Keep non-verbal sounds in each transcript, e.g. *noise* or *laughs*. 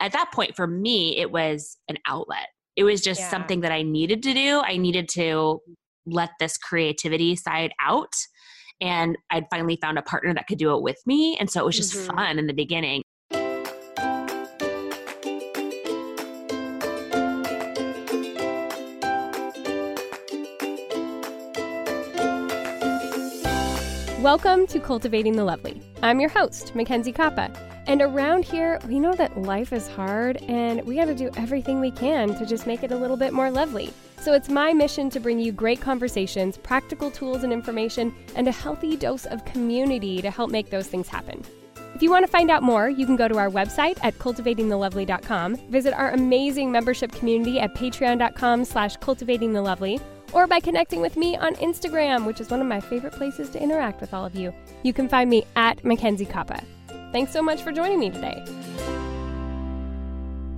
At that point, for me, it was an outlet. It was just Yeah. something that I needed to do. I needed to let this creativity side out. And I'd finally found a partner that could do it with me. And so it was just Mhm. fun in the beginning. Welcome to Cultivating the Lovely. I'm your host, Mackenzie Koppa. And around here, we know that life is hard and we got to do everything we can to just make it a little bit more lovely. So it's my mission to bring you great conversations, practical tools and information, and a healthy dose of community to help make those things happen. If you want to find out more, you can go to our website at cultivatingthelovely.com, visit our amazing membership community at patreon.com slash cultivatingthelovely, or by connecting with me on Instagram, which is one of my favorite places to interact with all of you. You can find me at Mackenzie Koppa. Thanks so much for joining me today.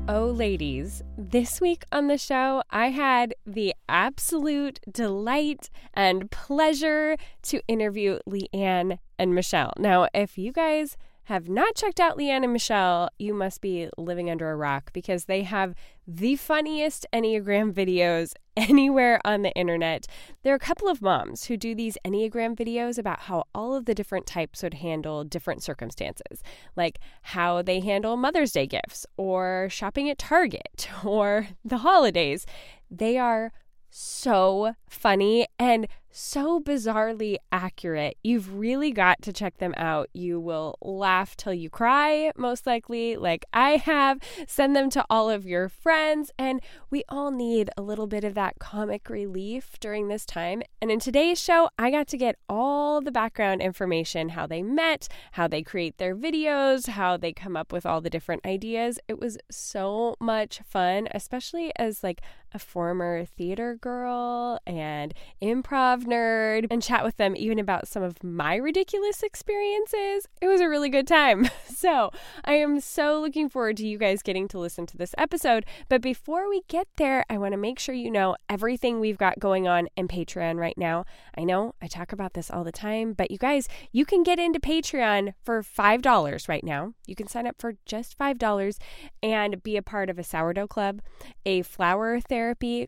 Oh, ladies, this week on the show, I had the absolute delight and pleasure to interview Leeann and Michelle. Now, if you guys have not checked out Leeann and Michelle, you must be living under a rock because they have the funniest Enneagram videos *laughs* anywhere on the internet. There are a couple of moms who do these Enneagram videos about how all of the different types would handle different circumstances, like how they handle Mother's Day gifts or shopping at Target *laughs* or the holidays. They are so funny and so bizarrely accurate. You've really got to check them out. You will laugh till you cry, most likely, like I have. Send them to all of your friends. And we all need a little bit of that comic relief during this time. And in today's show, I got to get all the background information how they met, how they create their videos, how they come up with all the different ideas. It was so much fun, especially as like a former theater girl and improv nerd and chat with them even about some of my ridiculous experiences. It was a really good time. *laughs* So, I am so looking forward to you guys getting to listen to this episode. But before we get there, I want to make sure you know everything we've got going on in Patreon right now. I know I talk about this all the time, but you guys, you can get into Patreon for $5 right now. You can sign up for just $5 and be a part of a sourdough club, a flower therapy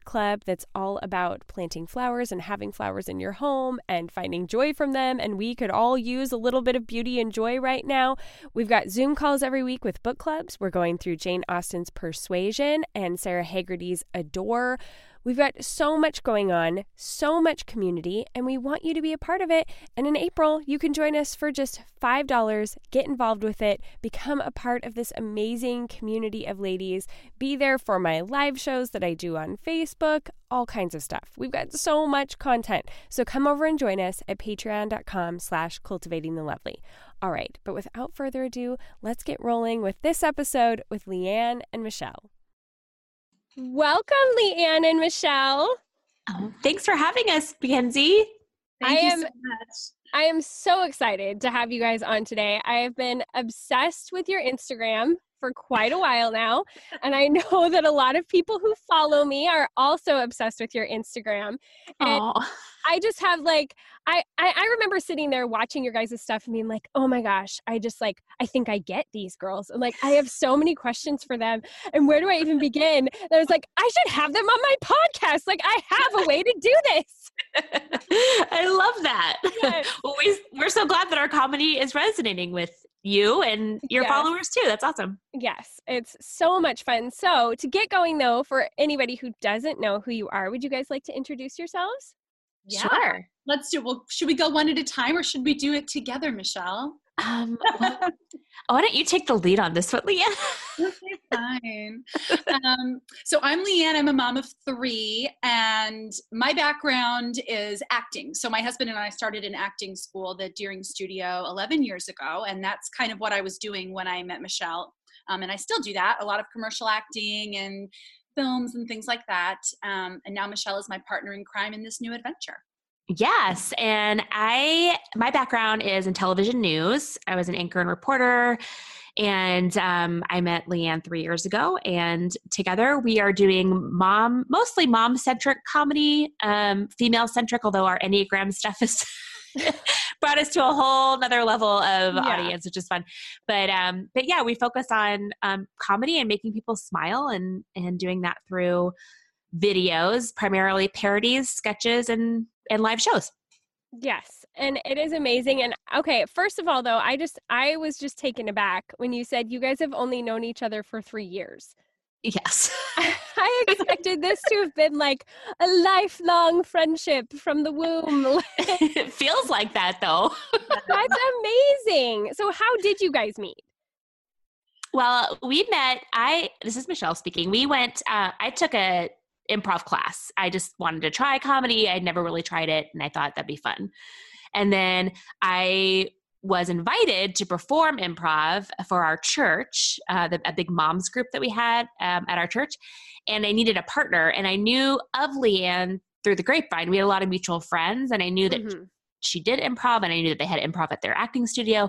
club that's all about planting flowers and having flowers in your home and finding joy from them. And we could all use a little bit of beauty and joy right now. We've got Zoom calls every week with book clubs. We're going through Jane Austen's Persuasion and Sara Hagerty's Adore. We've got so much going on, so much community, and we want you to be a part of it. And in April, you can join us for just $5. Get involved with it, become a part of this amazing community of ladies, be there for my live shows that I do on Facebook, all kinds of stuff. We've got so much content. So come over and join us at patreon.com slash cultivating the lovely. All right, but without further ado, let's get rolling with this episode with Leeann and Michelle. Welcome, Leeann and Michelle. Oh, thanks for having us, Mackenzie. I am I am so excited to have you guys on today. I have been obsessed with your Instagram for quite a while now, and I know that a lot of people who follow me are also obsessed with your Instagram. And Aw. I just have like I, I I remember sitting there watching your guys' stuff and being like, oh my gosh, I just like I think I get these girls. And like I have so many questions for them. And where do I even begin? And I was like, I should have them on my podcast. Like I have a way to do this. *laughs* I love that. Yes. well, we, we're so glad that our comedy is resonating with you and your Yes. followers too. That's awesome. Yes, it's so much fun. So, to get going though, for anybody who doesn't know who you are, would you guys like to introduce yourselves? Yeah. Sure. Let's do. Well, should we go one at a time, or should we do it together, Michelle? Um, well, why don't you take the lead on this one, Leeann? fine. um, so I'm Leeann. I'm a mom of three, and my background is acting. So my husband and I started an acting school, the Dearing Studio, 11 years ago, and that's kind of what I was doing when I met Michelle. Um, and I still do that, a lot of commercial acting and films and things like that. Um, and now Michelle is my partner in crime in this new adventure. Yes, and I my background is in television news. I was an anchor and reporter, and um, I met Leeann three years ago, and together we are doing mom, mostly mom centric comedy, um, female centric. Although our enneagram stuff is *laughs* brought us to a whole another level of yeah. audience, which is fun. But um, but yeah, we focus on um, comedy and making people smile, and and doing that through videos, primarily parodies, sketches, and and live shows. Yes, and it is amazing. And okay, first of all, though, I just I was just taken aback when you said you guys have only known each other for three years. Yes. *laughs* I expected this to have been like a lifelong friendship from the womb. it *laughs* *laughs* feels like that though. That's amazing. So how did you guys meet? Well, we met I this is Michelle speaking. We went uh, I took a improv class. I just wanted to try comedy. I'd never really tried it and I thought that'd be fun. And then I was invited to perform improv for our church, uh, the, a big moms group that we had um, at our church. And I needed a partner. And I knew of Leeann through the grapevine. We had a lot of mutual friends, and I knew that mm-hmm. she did improv, and I knew that they had improv at their acting studio.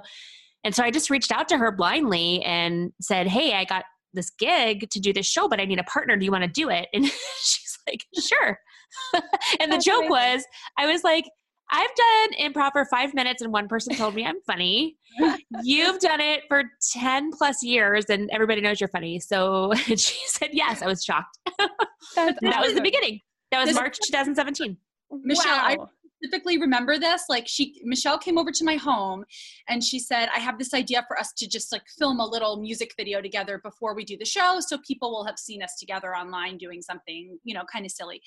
And so I just reached out to her blindly and said, Hey, I got this gig to do this show, but I need a partner. Do you want to do it? And *laughs* she's like, Sure. *laughs* and the joke was, I was like, I've done improv for five minutes and one person told me I'm funny. You've done it for 10 plus years and everybody knows you're funny. So *laughs* she said yes. I was shocked. that was the beginning. That was March 2017. Michelle, wow. Specifically remember this. Like she, Michelle came over to my home and she said, I have this idea for us to just like film a little music video together before we do the show. So people will have seen us together online doing something, you know, kind of silly.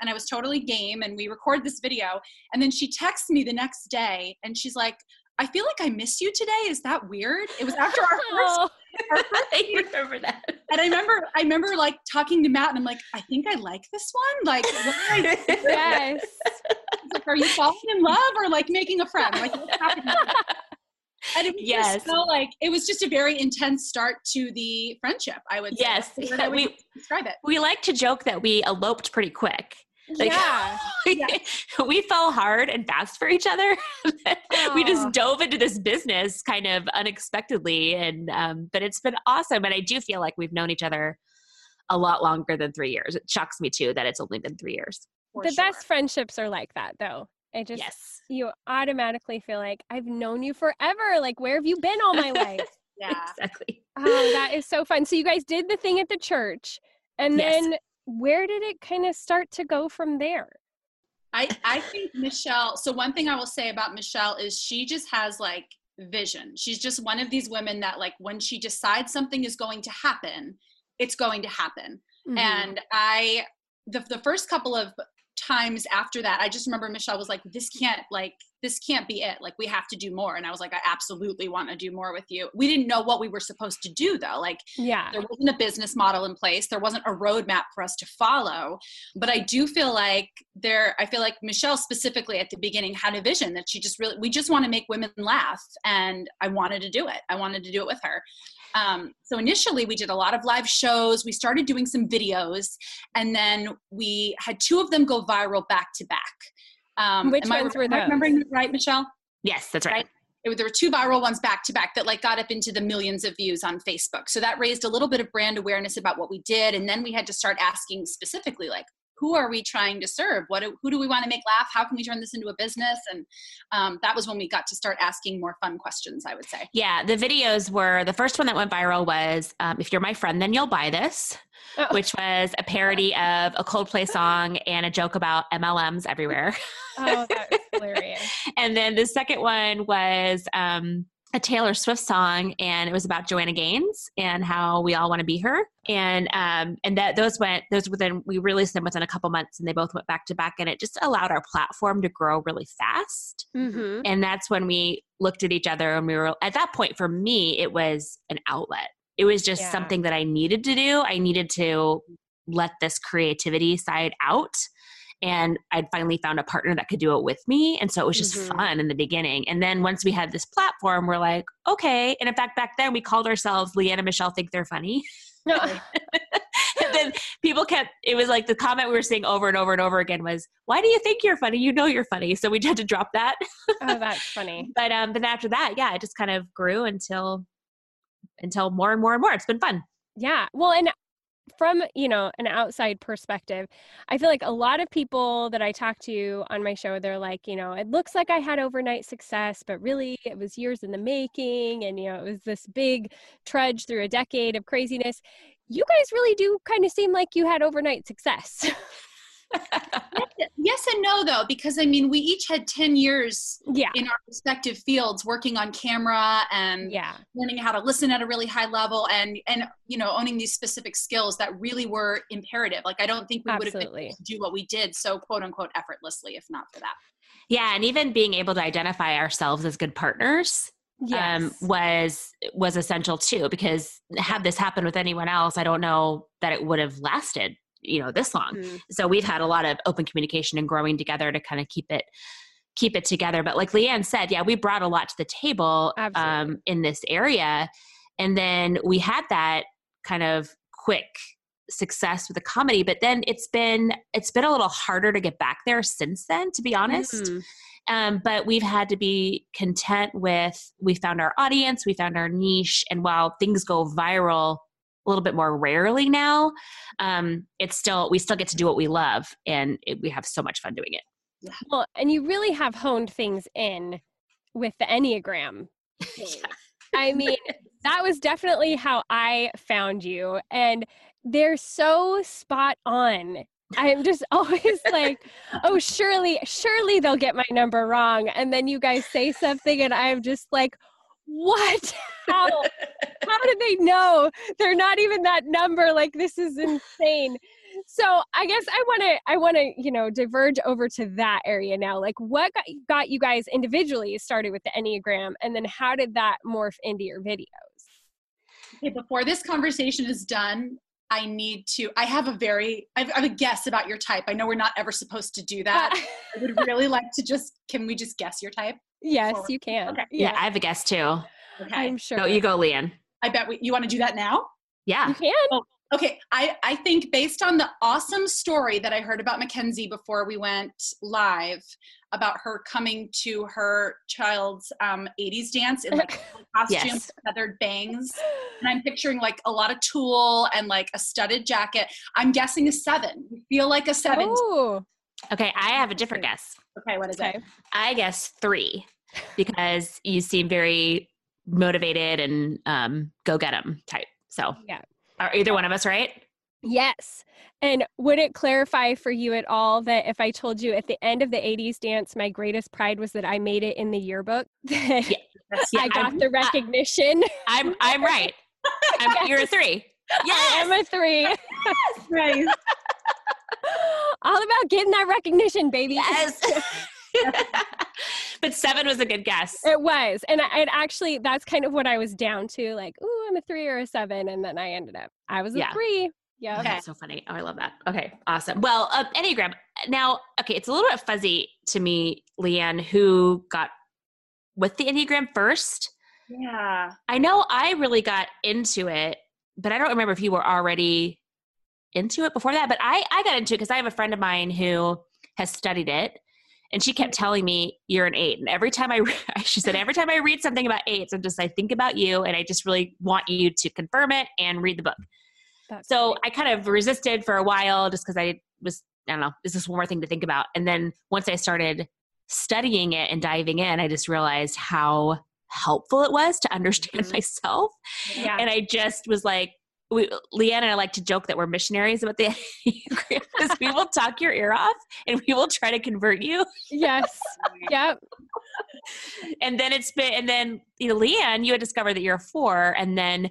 And I was totally game and we record this video. And then she texts me the next day and she's like, I feel like I miss you today. Is that weird? It was after our first. Oh, our first *laughs* I remember that. And I remember, I remember like talking to Matt, and I'm like, I think I like this one. Like, *laughs* yes. *laughs* like, are you falling in love or like making a friend? Like, what's happening? *laughs* And it yes. so like it was just a very intense start to the friendship. I would say. yes, yeah, *laughs* we describe it. We like to joke that we eloped pretty quick. Like, yeah. *laughs* we, we fell hard and fast for each other. we just dove into this business kind of unexpectedly, and um, but it's been awesome. And I do feel like we've known each other a lot longer than three years. It shocks me too that it's only been three years. The sure. best friendships are like that, though. It just yes. you automatically feel like I've known you forever. Like where have you been all my *laughs* life? yeah, exactly. Oh, that *laughs* is so fun. So you guys did the thing at the church, and yes. then where did it kind of start to go from there? I, I think Michelle, so one thing I will say about Michelle is she just has like vision. She's just one of these women that like when she decides something is going to happen, it's going to happen. Mm-hmm. And I the the first couple of times after that, I just remember Michelle was like, this can't like this can't be it. Like, we have to do more. And I was like, I absolutely want to do more with you. We didn't know what we were supposed to do, though. Like, yeah, there wasn't a business model in place, there wasn't a roadmap for us to follow. But I do feel like there, I feel like Michelle specifically at the beginning had a vision that she just really, we just want to make women laugh. And I wanted to do it. I wanted to do it with her. Um, so initially, we did a lot of live shows. We started doing some videos, and then we had two of them go viral back to back. Um, Which ones I, were those? remembering right, Michelle? Yes, that's right. right? It, there were two viral ones back to back that like got up into the millions of views on Facebook. So that raised a little bit of brand awareness about what we did, and then we had to start asking specifically like, who are we trying to serve? What do, who do we want to make laugh? How can we turn this into a business? And um, that was when we got to start asking more fun questions. I would say. Yeah, the videos were the first one that went viral was um, "If you're my friend, then you'll buy this." Oh. Which was a parody *laughs* of a Coldplay song and a joke about MLMs everywhere. Oh, that's *laughs* hilarious. and then the second one was um, a Taylor Swift song, and it was about Joanna Gaines and how we all want to be her. And um, and that those went those within we released them within a couple months, and they both went back to back, and it just allowed our platform to grow really fast. Mm-hmm. And that's when we looked at each other, and we were at that point for me, it was an outlet. It was just yeah. something that I needed to do. I needed to let this creativity side out and I'd finally found a partner that could do it with me. And so it was just Mhm. fun in the beginning. And then once we had this platform, we're like, okay. And in fact, back then we called ourselves Leeann and Michelle Think They're Funny. *laughs* No. and then people kept, it was like the comment we were seeing over and over and over again was, why do you think you're funny? You know you're funny. So we had to drop that. oh, that's funny. *laughs* but um, but after that, yeah, it just kind of grew until until more and more and more. It's been fun. Yeah. Well, and from, you know, an outside perspective, I feel like a lot of people that I talk to on my show, they're like, you know, it looks like I had overnight success, but really it was years in the making. And, you know, it was this big trudge through a decade of craziness. You guys really do kind of seem like you had overnight success. *laughs* yes and no though because i mean we each had 10 years yeah. in our respective fields working on camera and Yeah. learning how to listen at a really high level and and you know owning these specific skills that really were imperative like i don't think we would have been able to do what we did so quote unquote effortlessly if not for that Yeah, and even being able to identify ourselves as good partners Yes. um, was was essential too. Because had this happened with anyone else, I don't know that it would have lasted, you know, this long. Mhm. So we've had a lot of open communication and growing together to kind of keep it keep it together. But like Leeann said, yeah, we brought a lot to the table um, in this area, and then we had that kind of quick success with the comedy but then it's been it's been a little harder to get back there since then to be honest Mhm. um, but we've had to be content with we found our audience we found our niche and while things go viral a little bit more rarely now um, it's still we still get to do what we love and it, we have so much fun doing it Well, and you really have honed things in with the Enneagram. *laughs* thing. I mean, that was definitely how I found you. And they're so spot on. I'm just *laughs* always like, oh, surely, surely they'll get my number wrong. And then you guys say something, and I'm just like, what? *laughs* How? How did they know? They're not even that number. Like, this is insane. So I guess I want to I want to you know diverge over to that area now. Like, what got, got you guys individually started with the Enneagram, and then how did that morph into your videos? okay before this conversation is done i need to i have a very i have, I have a guess about your type i know we're not ever supposed to do that *laughs* i would really like to just can we just guess your type yes, forward. you can. Okay. yeah, Yeah, i have a guess too okay I'm sure. no you go leeann i bet we, you want to do that now yeah You can. Okay, I, I think based on the awesome story that I heard about Mackenzie before we went live about her coming to her child's um, 80s dance in like *laughs* costume, Yes. feathered bangs. And I'm picturing like a lot of tulle and like a studded jacket. I'm guessing a seven. You feel like a seven. Oh, okay i have a different guess Okay, what is okay. it? I guess three because you seem very motivated and um, go them type. So Yeah. Are either one of us right? Yes. And would it clarify for you at all that if I told you at the end of the 80s dance, my greatest pride was that I made it in the yearbook? *laughs* That That's- Yeah, I got I'm- the uh, recognition. I'm I'm right. I'm, *laughs* you're a three. I am a three. Right. *laughs* All about getting that recognition, baby. Yes. But seven was a good guess. It was. And I, it actually, that's kind of what I was down to like, ooh, I'm a three or a seven. And then I ended up, I was a Yeah. three. Yeah. Oh, that's so funny. Oh, I love that. Okay, awesome. Well, uh, Enneagram. Now, okay, it's a little bit fuzzy to me, Leeann, who got with the Enneagram first. Yeah. I know I really got into it, but I don't remember if you were already into it before that. But I, I got into it because I have a friend of mine who has studied it. And she kept telling me, You're an eight. And every time I, *laughs* re- she said, Every time I read something about eights, I'm just, I think about you. And I just really want you to confirm it and read the book. That's So great. I kind of resisted for a while just because I was, I don't know, is this one more thing to think about? And then once I started studying it and diving in, I just realized how helpful it was to *laughs* understand Mhm. myself. yeah. And I just was like, we, Leeann and I like to joke that we're missionaries about the *laughs* Enneagram because we will talk your ear off and we will try to convert you. yes. *laughs* Yep. And then it's been, and then, you know, Leeann, you had discovered that you're a four, and then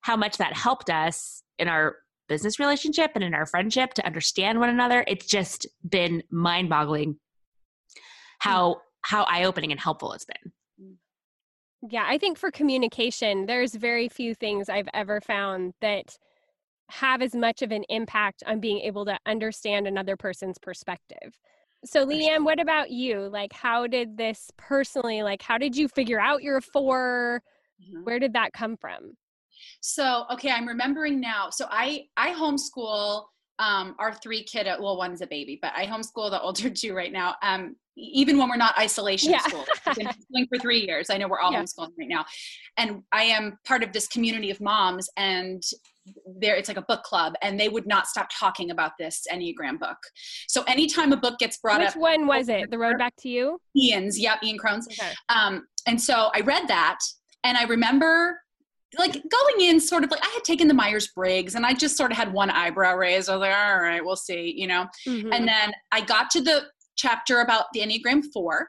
how much that helped us in our business relationship and in our friendship to understand one another. It's just been mind boggling how, how eye opening and helpful it's been. Yeah, I think for communication, there's very few things I've ever found that have as much of an impact on being able to understand another person's perspective. So Leeann, what about you? Like how did this personally like how did you figure out your 4? Mm-hmm. Where did that come from? So, okay, I'm remembering now. So I I homeschool um, our three kid, well, one's a baby, but I homeschool the *laughs* older two right now. Um, even when we're not isolation yeah. school, I've been *laughs* homeschooling for three years. I know we're all yeah. homeschooling right now, and I am part of this community of moms, and there it's like a book club, and they would not stop talking about this Enneagram book. So anytime a book gets brought Which up, which one was it? The Road Back to You? Ian's, yep, Ian Cron's. Okay. Um, and so I read that, and I remember like going in sort of like I had taken the Myers Briggs and I just sort of had one eyebrow raised. I was like, all right, we'll see, you know. Mm-hmm. And then I got to the chapter about the Enneagram 4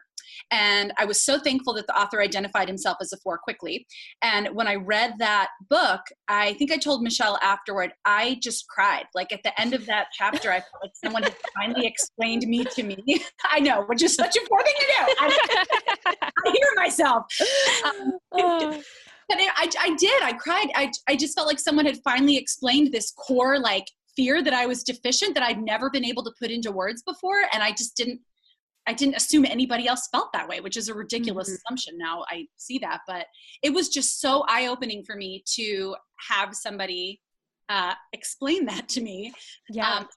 and I was so thankful that the author identified himself as a 4 quickly. And when I read that book, I think I told Michelle afterward, I just cried. Like at the end of that chapter, I felt like someone had finally explained me to me. *laughs* I know, which is such a poor thing to do. I, I hear myself. Um, *sighs* oh but I, I did. I cried. I, I just felt like someone had finally explained this core like fear that I was deficient that I'd never been able to put into words before, and I just didn't. I didn't assume anybody else felt that way, which is a ridiculous mm-hmm. assumption. Now I see that, but it was just so eye opening for me to have somebody uh, explain that to me. Yeah. Um,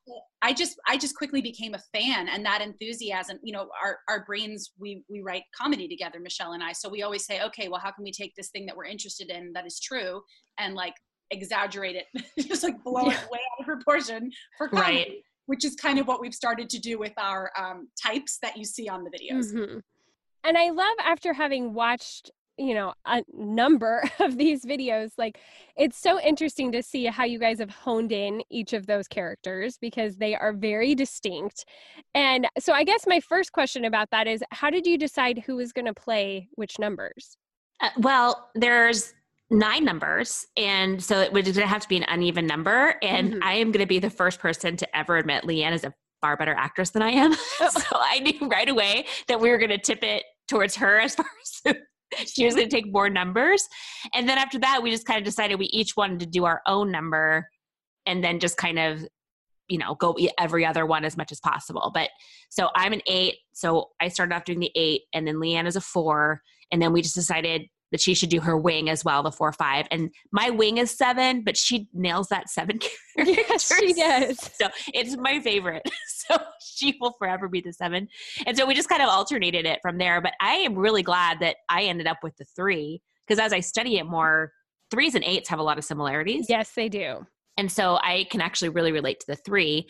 I just I just quickly became a fan and that enthusiasm, you know, our, our brains we we write comedy together, Michelle and I. So we always say, okay, well, how can we take this thing that we're interested in that is true and like exaggerate it, *laughs* just like blow yeah. it way out of proportion for comedy. Right. Which is kind of what we've started to do with our um, types that you see on the videos. Mm-hmm. And I love after having watched you know a number *laughs* of these videos like it's so interesting to see how you guys have honed in each of those characters because they are very distinct and so i guess my first question about that is how did you decide who was going to play which numbers uh, well there's nine numbers and so it would have to be an uneven number and mm-hmm. i am going to be the first person to ever admit leeann is a far better actress than i am *laughs* oh. so i knew right away that we were going to tip it towards her as far *laughs* as she was going to take more numbers. And then after that, we just kind of decided we each wanted to do our own number and then just kind of, you know, go every other one as much as possible. But so I'm an eight. So I started off doing the eight, and then Leeann is a four. And then we just decided that she should do her wing as well, the four five. And my wing is seven, but she nails that seven character. *laughs* Yes, she does. So it's my favorite. *laughs* So she will forever be the seven. And so we just kind of alternated it from there. But I am really glad that I ended up with the three because as I study it more, threes and eights have a lot of similarities. Yes, they do. And so I can actually really relate to the three.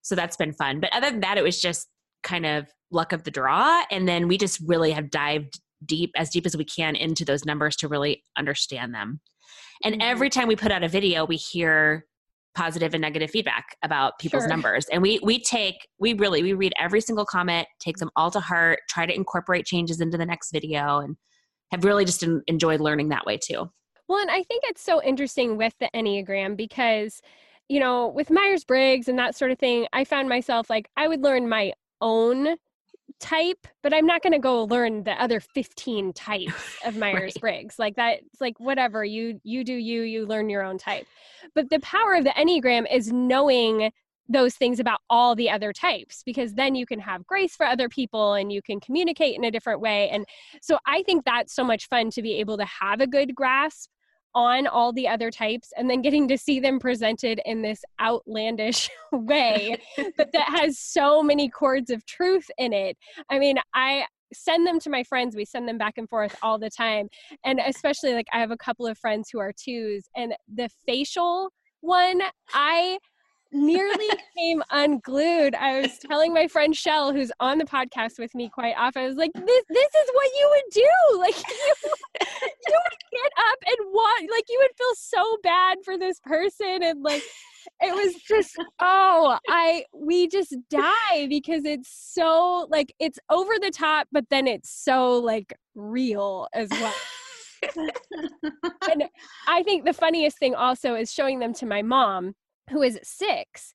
So that's been fun. But other than that, it was just kind of luck of the draw. And then we just really have dived deep as deep as we can into those numbers to really understand them and mm-hmm. every time we put out a video we hear positive and negative feedback about people's sure. numbers and we we take we really we read every single comment take them all to heart try to incorporate changes into the next video and have really just enjoyed learning that way too well and i think it's so interesting with the enneagram because you know with myers-briggs and that sort of thing i found myself like i would learn my own type, but I'm not going to go learn the other 15 types of *laughs* Myers-Briggs. right. Like that like whatever, you you do you, you learn your own type. But the power of the Enneagram is knowing those things about all the other types because then you can have grace for other people and you can communicate in a different way and so i think that's so much fun to be able to have a good grasp on all the other types and then getting to see them presented in this outlandish *laughs* way but that *laughs* has so many chords of truth in it. I mean i send them to my friends we send them back and forth all the time and especially like i have a couple of friends who are twos and the facial one i nearly came unglued. I was telling my friend Shell, who's on the podcast with me quite often, I was like, "This, this is what you would do. *laughs* Like, you, you would get up and walk. Like, you would feel so bad for this person, and like, it was just, oh, I, we just die because it's so like it's over the top, but then it's so like real as well." *laughs* and I think the funniest thing also is showing them to my mom who is six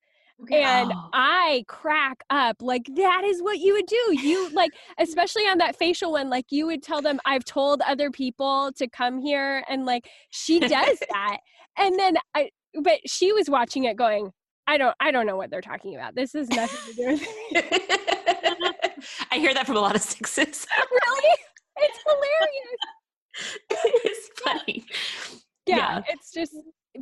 and oh. I crack up like that is what you would do. You like, especially on that facial one, like you would tell them, I've told other people to come here, and like she does *laughs* that. and then I, but she was watching it going, I don't I don't know what they're talking about. This is nothing to do with *laughs* I hear that from a lot of sixes. *laughs* really? It's hilarious. it's funny. Yeah, Yeah. it's just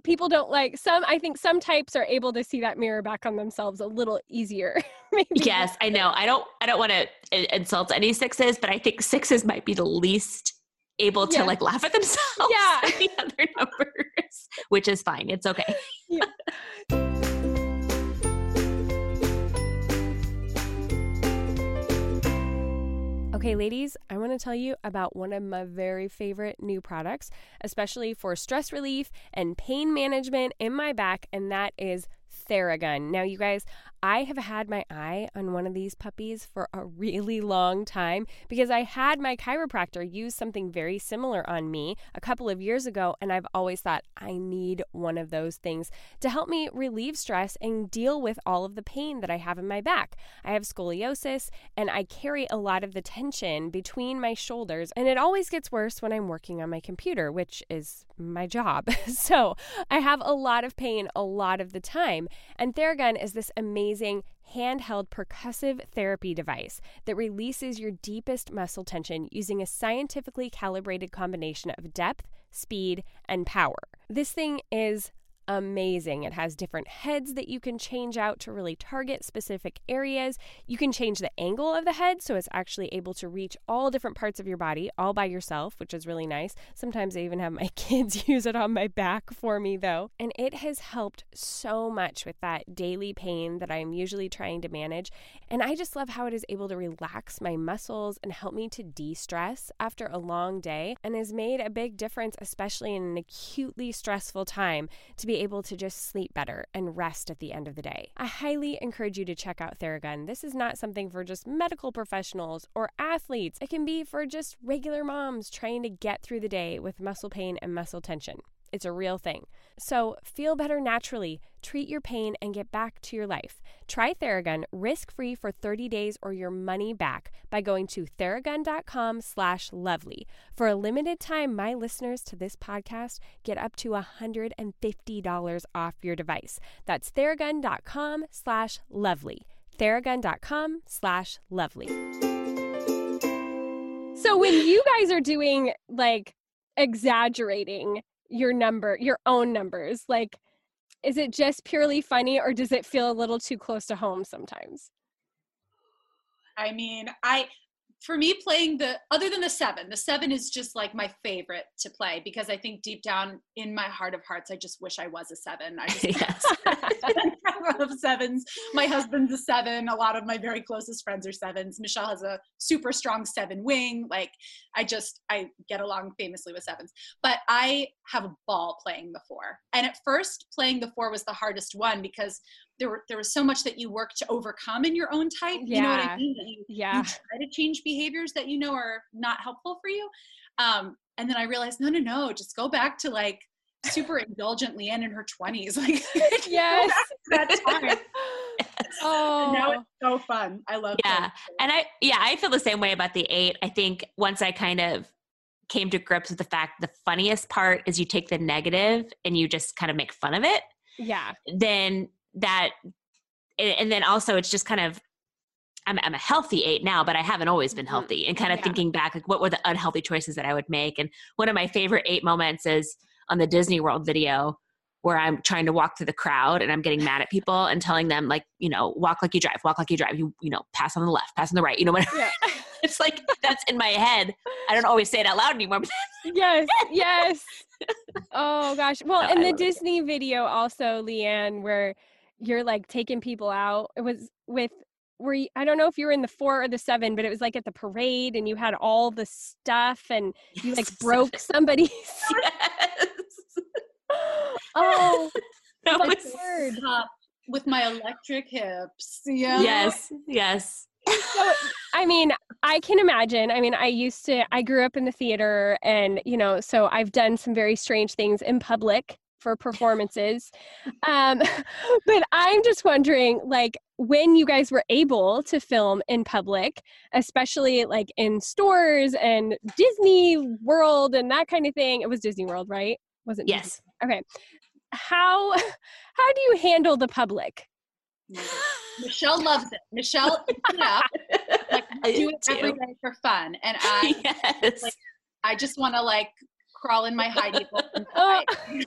people don't like some I think some types are able to see that mirror back on themselves a little easier. *laughs* Maybe. Yes, I know. I don't. I don't want to insult any sixes, but I think sixes might be the least able to Yeah. like laugh at themselves. Yeah. *laughs* the other numbers, which is fine. It's okay. *laughs* Okay, mm. ladies, I want to tell you about one of my very favorite new products, especially for stress relief and pain management in my back, and that is Theragun. Now, you guys, I have had my eye on one of these puppies for a really long time because I had my chiropractor use something very similar on me a couple of years ago, and I've always thought I need one of those things to help me relieve stress and deal with all of the pain that I have in my back. I have scoliosis and I carry a lot of the tension between my shoulders, and it always gets worse when I'm working on my computer, which is my job. *laughs* so I have a lot of pain a lot of the time. And Theragun is this amazing handheld percussive therapy device that releases your deepest muscle tension using a scientifically calibrated combination of depth, speed, and power. This thing is amazing. It has different heads that you can change out to really target specific areas. You can change the angle of the head so it's actually able to reach all different parts of your body all by yourself, which is really nice. Sometimes I even have my *laughs* kids *laughs* use it on my back for me though. And it has helped so much with that daily pain that I'm usually trying to manage. And I just love how it is able to relax my muscles and help me to de stress after a long day and has made a big difference, especially in an acutely stressful time, to be able to just sleep better and rest at the end of the day. I highly encourage you to check out Theragun. This is not something for just medical professionals or athletes, it can be for just regular moms trying to get through the day with muscle pain and muscle tension. It's a real thing. So feel better naturally, treat your pain, and get back to your life. Try Theragun risk-free for 30 days or your money back by going to theragun.com slash lovely. For a limited time, my listeners to this podcast get up to $150 off your device. That's theragun.com slash lovely. theragun.com slash lovely. So when you guys are doing like exaggerating your number, your own numbers, like is it just purely funny or does it feel a little too close to home sometimes? I mean, I for me playing the other than the seven, the seven is just like my favorite to play because I think deep down in my heart of hearts, I just wish I was a seven. I just *laughs* *laughs* yes. Love sevens. My husband's a seven. A lot of my very closest friends are sevens. Michelle has a super strong seven wing. Like I just I get along famously with sevens. But I have a ball playing the four. And at first, playing the four was the hardest one because there were there was so much that you work to overcome in your own type. You know what I mean? You, Yeah. you try to change behaviors that you know are not helpful for you. Um, and then I realized, no, no, no, just go back to like super indulgent Leeann in her 20s. *laughs* Like *laughs* Yes. that *laughs* time. Oh. And now it's so fun. I love that. Yeah. And I, yeah, I feel the same way about the eight. I think once I kind of came to grips with the fact the funniest part is you take the negative and you just kind of make fun of it, yeah. then that, and then also it's just kind of, I'm, I'm a healthy eight now, but I haven't always been Mhm. healthy. And kind of Yeah. thinking back, like what were the unhealthy choices that I would make? And one of my favorite eight moments is on the Disney World video where I'm trying to walk through the crowd and I'm getting mad at people and telling them like, you know, walk like you drive, walk like you drive. You, you know, pass on the left, pass on the right. You know, whatever. Yeah. *laughs* it's like that's in my head. I don't always say it out loud anymore. *laughs* Yes. Yes. *laughs* Oh gosh. Well, No, in I the love it. Disney video also, Leeann, where you're like taking people out, it was with were you, I don't know if you were in the four or the seven, but it was like at the parade and you had all the stuff and you like broke *laughs* somebody's. yes. *laughs* oh, *laughs* That was-. With my electric hips. Yeah. yes, yes. so i mean i can imagine i mean i used to i grew up in the theater and you know so i've done some very strange things in public for performances um *laughs* but i'm just wondering like when you guys were able to film in public especially like in stores and disney world and that kind of thing it was disney world right was it Disney? Yes. okay how how do you handle the public? Michelle loves it. Michelle, yeah, like *laughs* I do it every day for fun, and I, *laughs* yes. like, I just want to like crawl in my Heidi. hole *laughs* Oh. *laughs*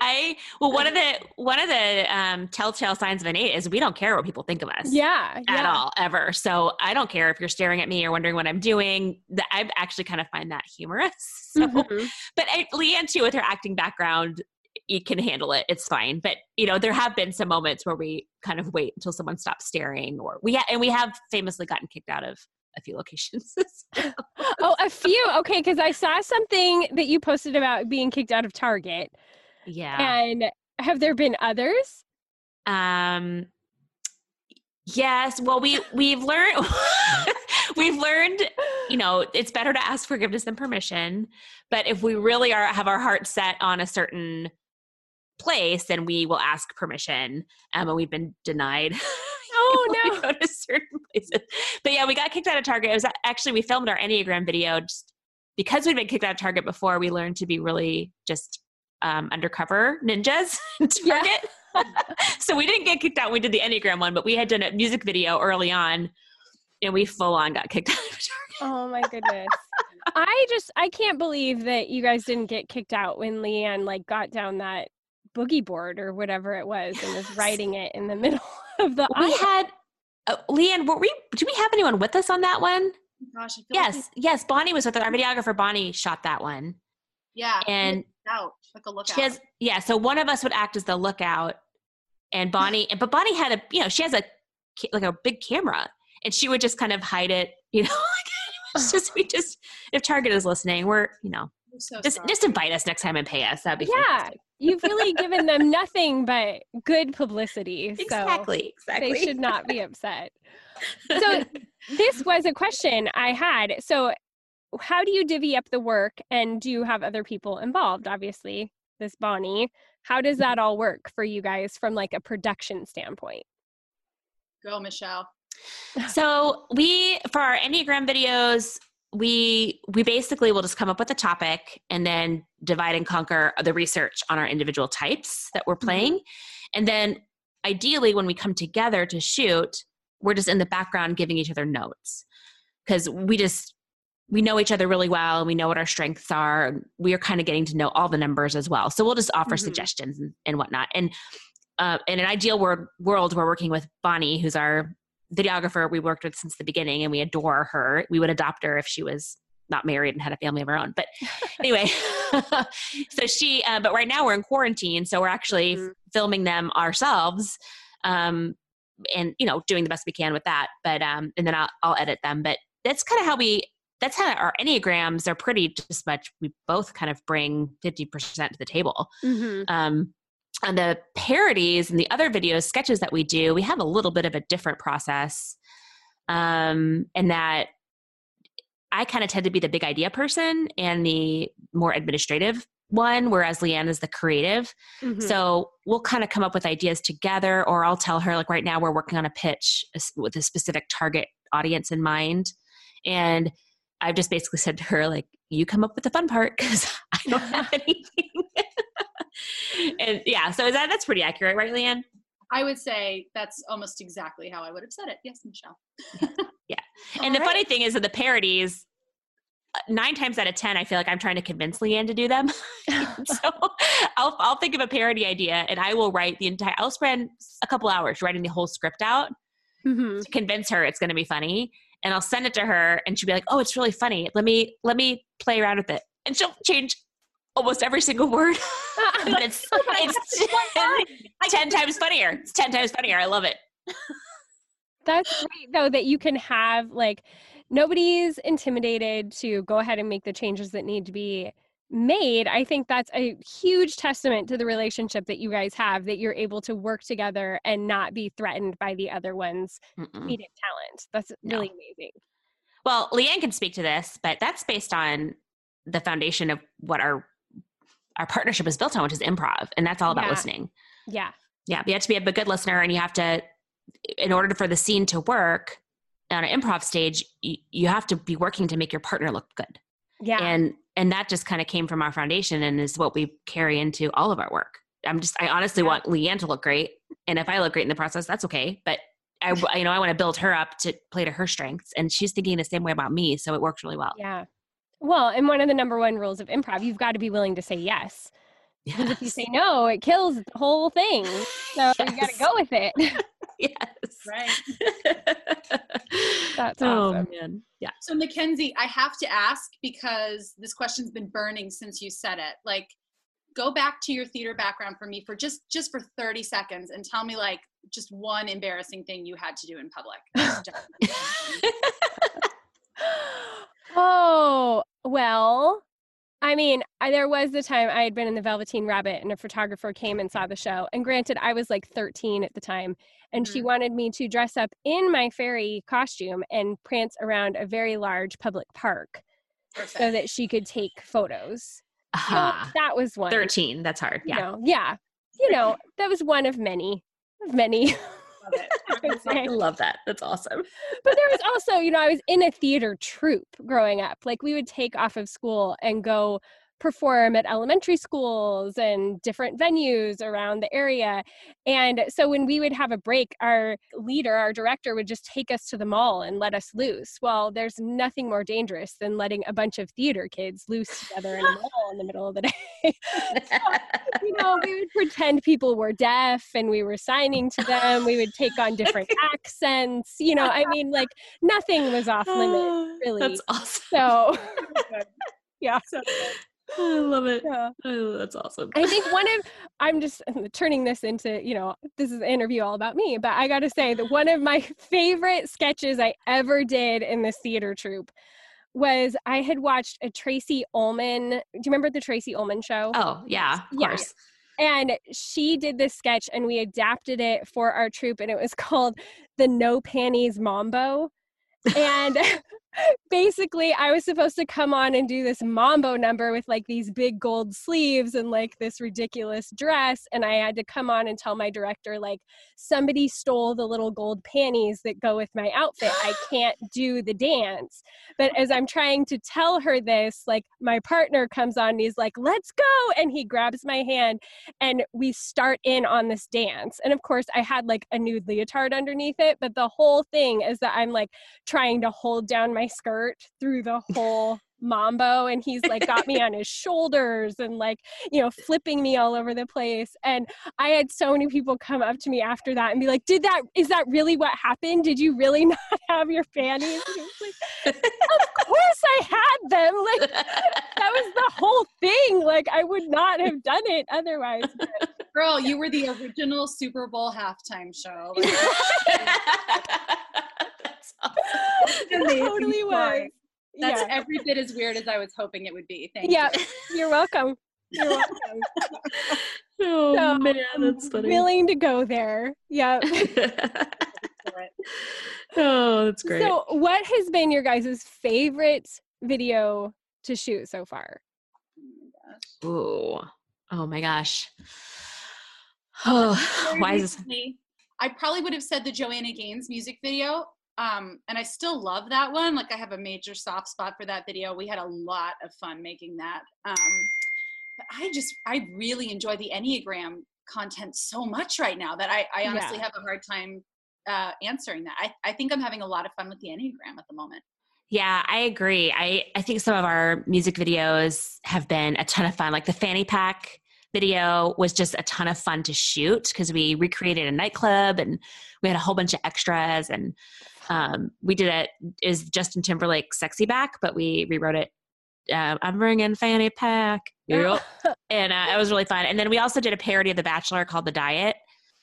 I well one of the one of the um, telltale signs of an eight is we don't care what people think of us. Yeah, At yeah. all, ever. So I don't care if you're staring at me or wondering what I'm doing. That I actually kind of find that humorous. *laughs* So, Mhm. but I, Leeann too, with her acting background, you can handle it. It's fine. But you know, there have been some moments where we kind of wait until someone stops staring, or we ha- and we have famously gotten kicked out of a few locations. *laughs* Oh, a few. Okay, because I saw something that you posted about being kicked out of Target. yeah. And have there been others? Um yes, well we we've learned *laughs* we've learned, you know, it's better to ask forgiveness than permission, but if we really are have our heart set on a certain place, then we will ask permission. Um, and we've been denied. *laughs* Oh, *laughs* no. go to certain places. But yeah, we got kicked out of Target. It was actually we filmed our Enneagram video just because we'd been kicked out of Target before. We learned to be really just um, undercover ninjas *laughs* in Target. *laughs* so we didn't get kicked out. when We did the Enneagram one, but we had done a music video early on, and we full on got kicked out of Target. Oh my goodness. I just I can't believe that you guys didn't get kicked out when Leanne like got down that boogie board or whatever it was and was Yes. riding it in the middle *laughs* of the We aisle. had uh, Leeann. Were we? Do we have anyone with us on that one? Gosh, I feel like Yes, yes. Bonnie was with us. Our videographer Bonnie shot that one, yeah, and out like a lookout. She has yeah. So one of us would act as the lookout, and *laughs* Bonnie. but Bonnie had a you know she has a like a big camera, and she would just kind of hide it. *laughs* You know, it's just we just if Target is listening, we're you know so just sorry. just invite us next time and pay us. That'd be Yeah. fantastic. You've really given them nothing but good publicity. So exactly exactly. they should not be *laughs* upset. So this was a question I had. So how do you divvy up the work and do you have other people involved? Obviously, this Bonnie. How does that all work for you guys from like a production standpoint? go, Michelle. so we for our enneagram videos we we basically will just come up with a topic and then divide and conquer the research on our individual types that we're playing. And then ideally when we come together to shoot we're just in the background giving each other notes. Because we just we know each other really well and we know what our strengths are and we are kind of getting to know all the numbers as well. So we'll just offer Mhm. suggestions and, and whatnot. And uh, in an ideal world, world we're working with bonnie who's our videographer we worked with since the beginning and we adore her we would adopt her if she was not married and had a family of her own but *laughs* anyway *laughs* so she uh, but right now we're in quarantine so we're actually Mhm. filming them ourselves um and you know doing the best we can with that but um and then i'll, I'll edit them but that's kind of how we that's how our enneagrams are pretty just much we both kind of bring 50% to the table Mm-hmm. um, on the parodies and the other videos sketches that we do we have a little bit of a different process um, and that i kind of tend to be the big idea person and the more administrative one whereas leeann is the creative. Mm-hmm. so we'll kind of come up with ideas together or i'll tell her like right now we're working on a pitch with a specific target audience in mind. And i've just basically said to her like you come up with the fun part because *laughs* i don't have *laughs* anything and yeah so is that that's pretty accurate right leeann I would say that's almost exactly how I would have said it. Yes, Michelle. *laughs* Yeah. *laughs* And the funny thing is that the parodies uh, nine times out of ten i feel like i'm trying to convince leeann to do them *laughs* so I'll, I'll think of a parody idea and i will write the entire i'll spend a couple hours writing the whole script out Mm-hmm. to convince her it's going to be funny and i'll send it to her and she'll be like oh it's really funny let me let me play around with it and she'll change almost every single word *laughs* *laughs* but it's oh it's *laughs* 10, 10 times funnier it's 10 times funnier i love it That's great though that you can have like nobody's intimidated to go ahead and make the changes that need to be made. I think that's a huge testament to the relationship that you guys have that you're able to work together and not be threatened by the other one's Mm-mm. comedic talent. That's No. really amazing. Well, Leeann can speak to this, but that's based on the foundation of what our our partnership is built on, which is improv, and that's all about Yeah. listening. Yeah. Yeah, you have to be a good listener, and you have to, in order for the scene to work on an improv stage, you, you have to be working to make your partner look good. Yeah. And and that just kind of came from our foundation and is what we carry into all of our work. I'm just, I honestly Yeah. want Leeann to look great. And if I look great in the process, that's okay. But I, you *laughs* know, I want to build her up to play to her strengths. And she's thinking the same way about me. So it works really well. Yeah. Well, and one of the number one rules of improv, you've got to be willing to say yes. Because if you say no, it kills the whole thing. So *laughs* you got to go with it. *laughs* yes. Right. *laughs* That's oh, awesome. man. Yeah. So Mackenzie, I have to ask because this question's been burning since you said it. Like, go back to your theater background for me for just just for 30 seconds and tell me like just one embarrassing thing you had to do in public. Oh, well, I mean, I, there was the time I had been in the Velveteen Rabbit and a photographer came and saw the show. And granted, I was like 13 at the time. And she Mhm. wanted me to dress up in my fairy costume and prance around a very large public park so that she could take photos. So that was one. 13. That's hard. You Yeah. know, yeah. You know, that was one of many, of many. *laughs* Love it. I would I say. love that. That's awesome. but there was also, you know, I was in a theater troupe growing up. Like we would take off of school and go perform at elementary schools and different venues around the area. And so when we would have a break, our leader, our director would just take us to the mall and let us loose. Well, there's nothing more dangerous than letting a bunch of theater kids loose together in a *laughs* mall in the middle of the day. *laughs* you know, we would pretend people were deaf and we were signing to them. We would take on *laughs* different accents. You know, I mean, like nothing was off limits, *gasps* really. That's awesome. So, yeah. I love it. yeah. Oh, that's awesome. I think one of, I'm just turning this into, you know, this is an interview all about me, but I got to say that one of my favorite sketches I ever did in this theater troupe was I had watched a Tracey Ullman. Do you remember the Tracey Ullman show? Oh, yeah, of Yeah. course. And she did this sketch and we adapted it for our troupe and it was *laughs* called the No Panties Mambo. And *laughs* basically I was supposed to come on and do this mambo number with like these big gold sleeves and like this ridiculous dress and I had to come on and tell my director like somebody stole the little gold panties that go with my outfit. I *gasps* can't do the dance. But as I'm trying to tell her this, like my partner comes on and he's like, "Let's go." And he grabs my hand and we start in on this dance. And of course, I had like a nude leotard underneath it, but the whole thing is that I'm like trying to hold down my skirt through the whole mambo and he's like got me on his *laughs* shoulders and like you know flipping me all over the place. And i had so many people come up to me after that and be like did that is that really what happened? Did you really *laughs* not have your panties? Like, of *laughs* course i had them. Like that was the whole thing. Like i would not have done it otherwise but Girl, you were the original Super Bowl halftime show. Like, That's awesome. it amazing totally was. That's yeah. every bit as weird as I was hoping it would be. Thank yeah you. you're welcome you're *laughs* welcome Oh So, man, that's um, funny. willing to go there yeah *laughs* oh, that's great. So, what has been your guys' favorite video to shoot so far? Ooh. Oh my gosh. Oh, *sighs* why is this? I probably would have said the Joanna Gaines music video. Um, and I still love that one. Like I have a major soft spot for that video. We had a lot of fun making that. Um, but I just I really enjoy the Enneagram content so much right now that I, I honestly Yeah. have a hard time uh, answering that. I, I think I'm having a lot of fun with the Enneagram at the moment. Yeah, I agree. I, I think some of our music videos have been a ton of fun. Like the fanny pack video was just a ton of fun to shoot because we recreated a nightclub and we had a whole bunch of extras and um, we did it is Justin Timberlake sexy back, but we rewrote it. Uh, I'm bringing fanny pack. Yep. and uh, it was really fun. And then we also did a parody of The Bachelor called The Diet,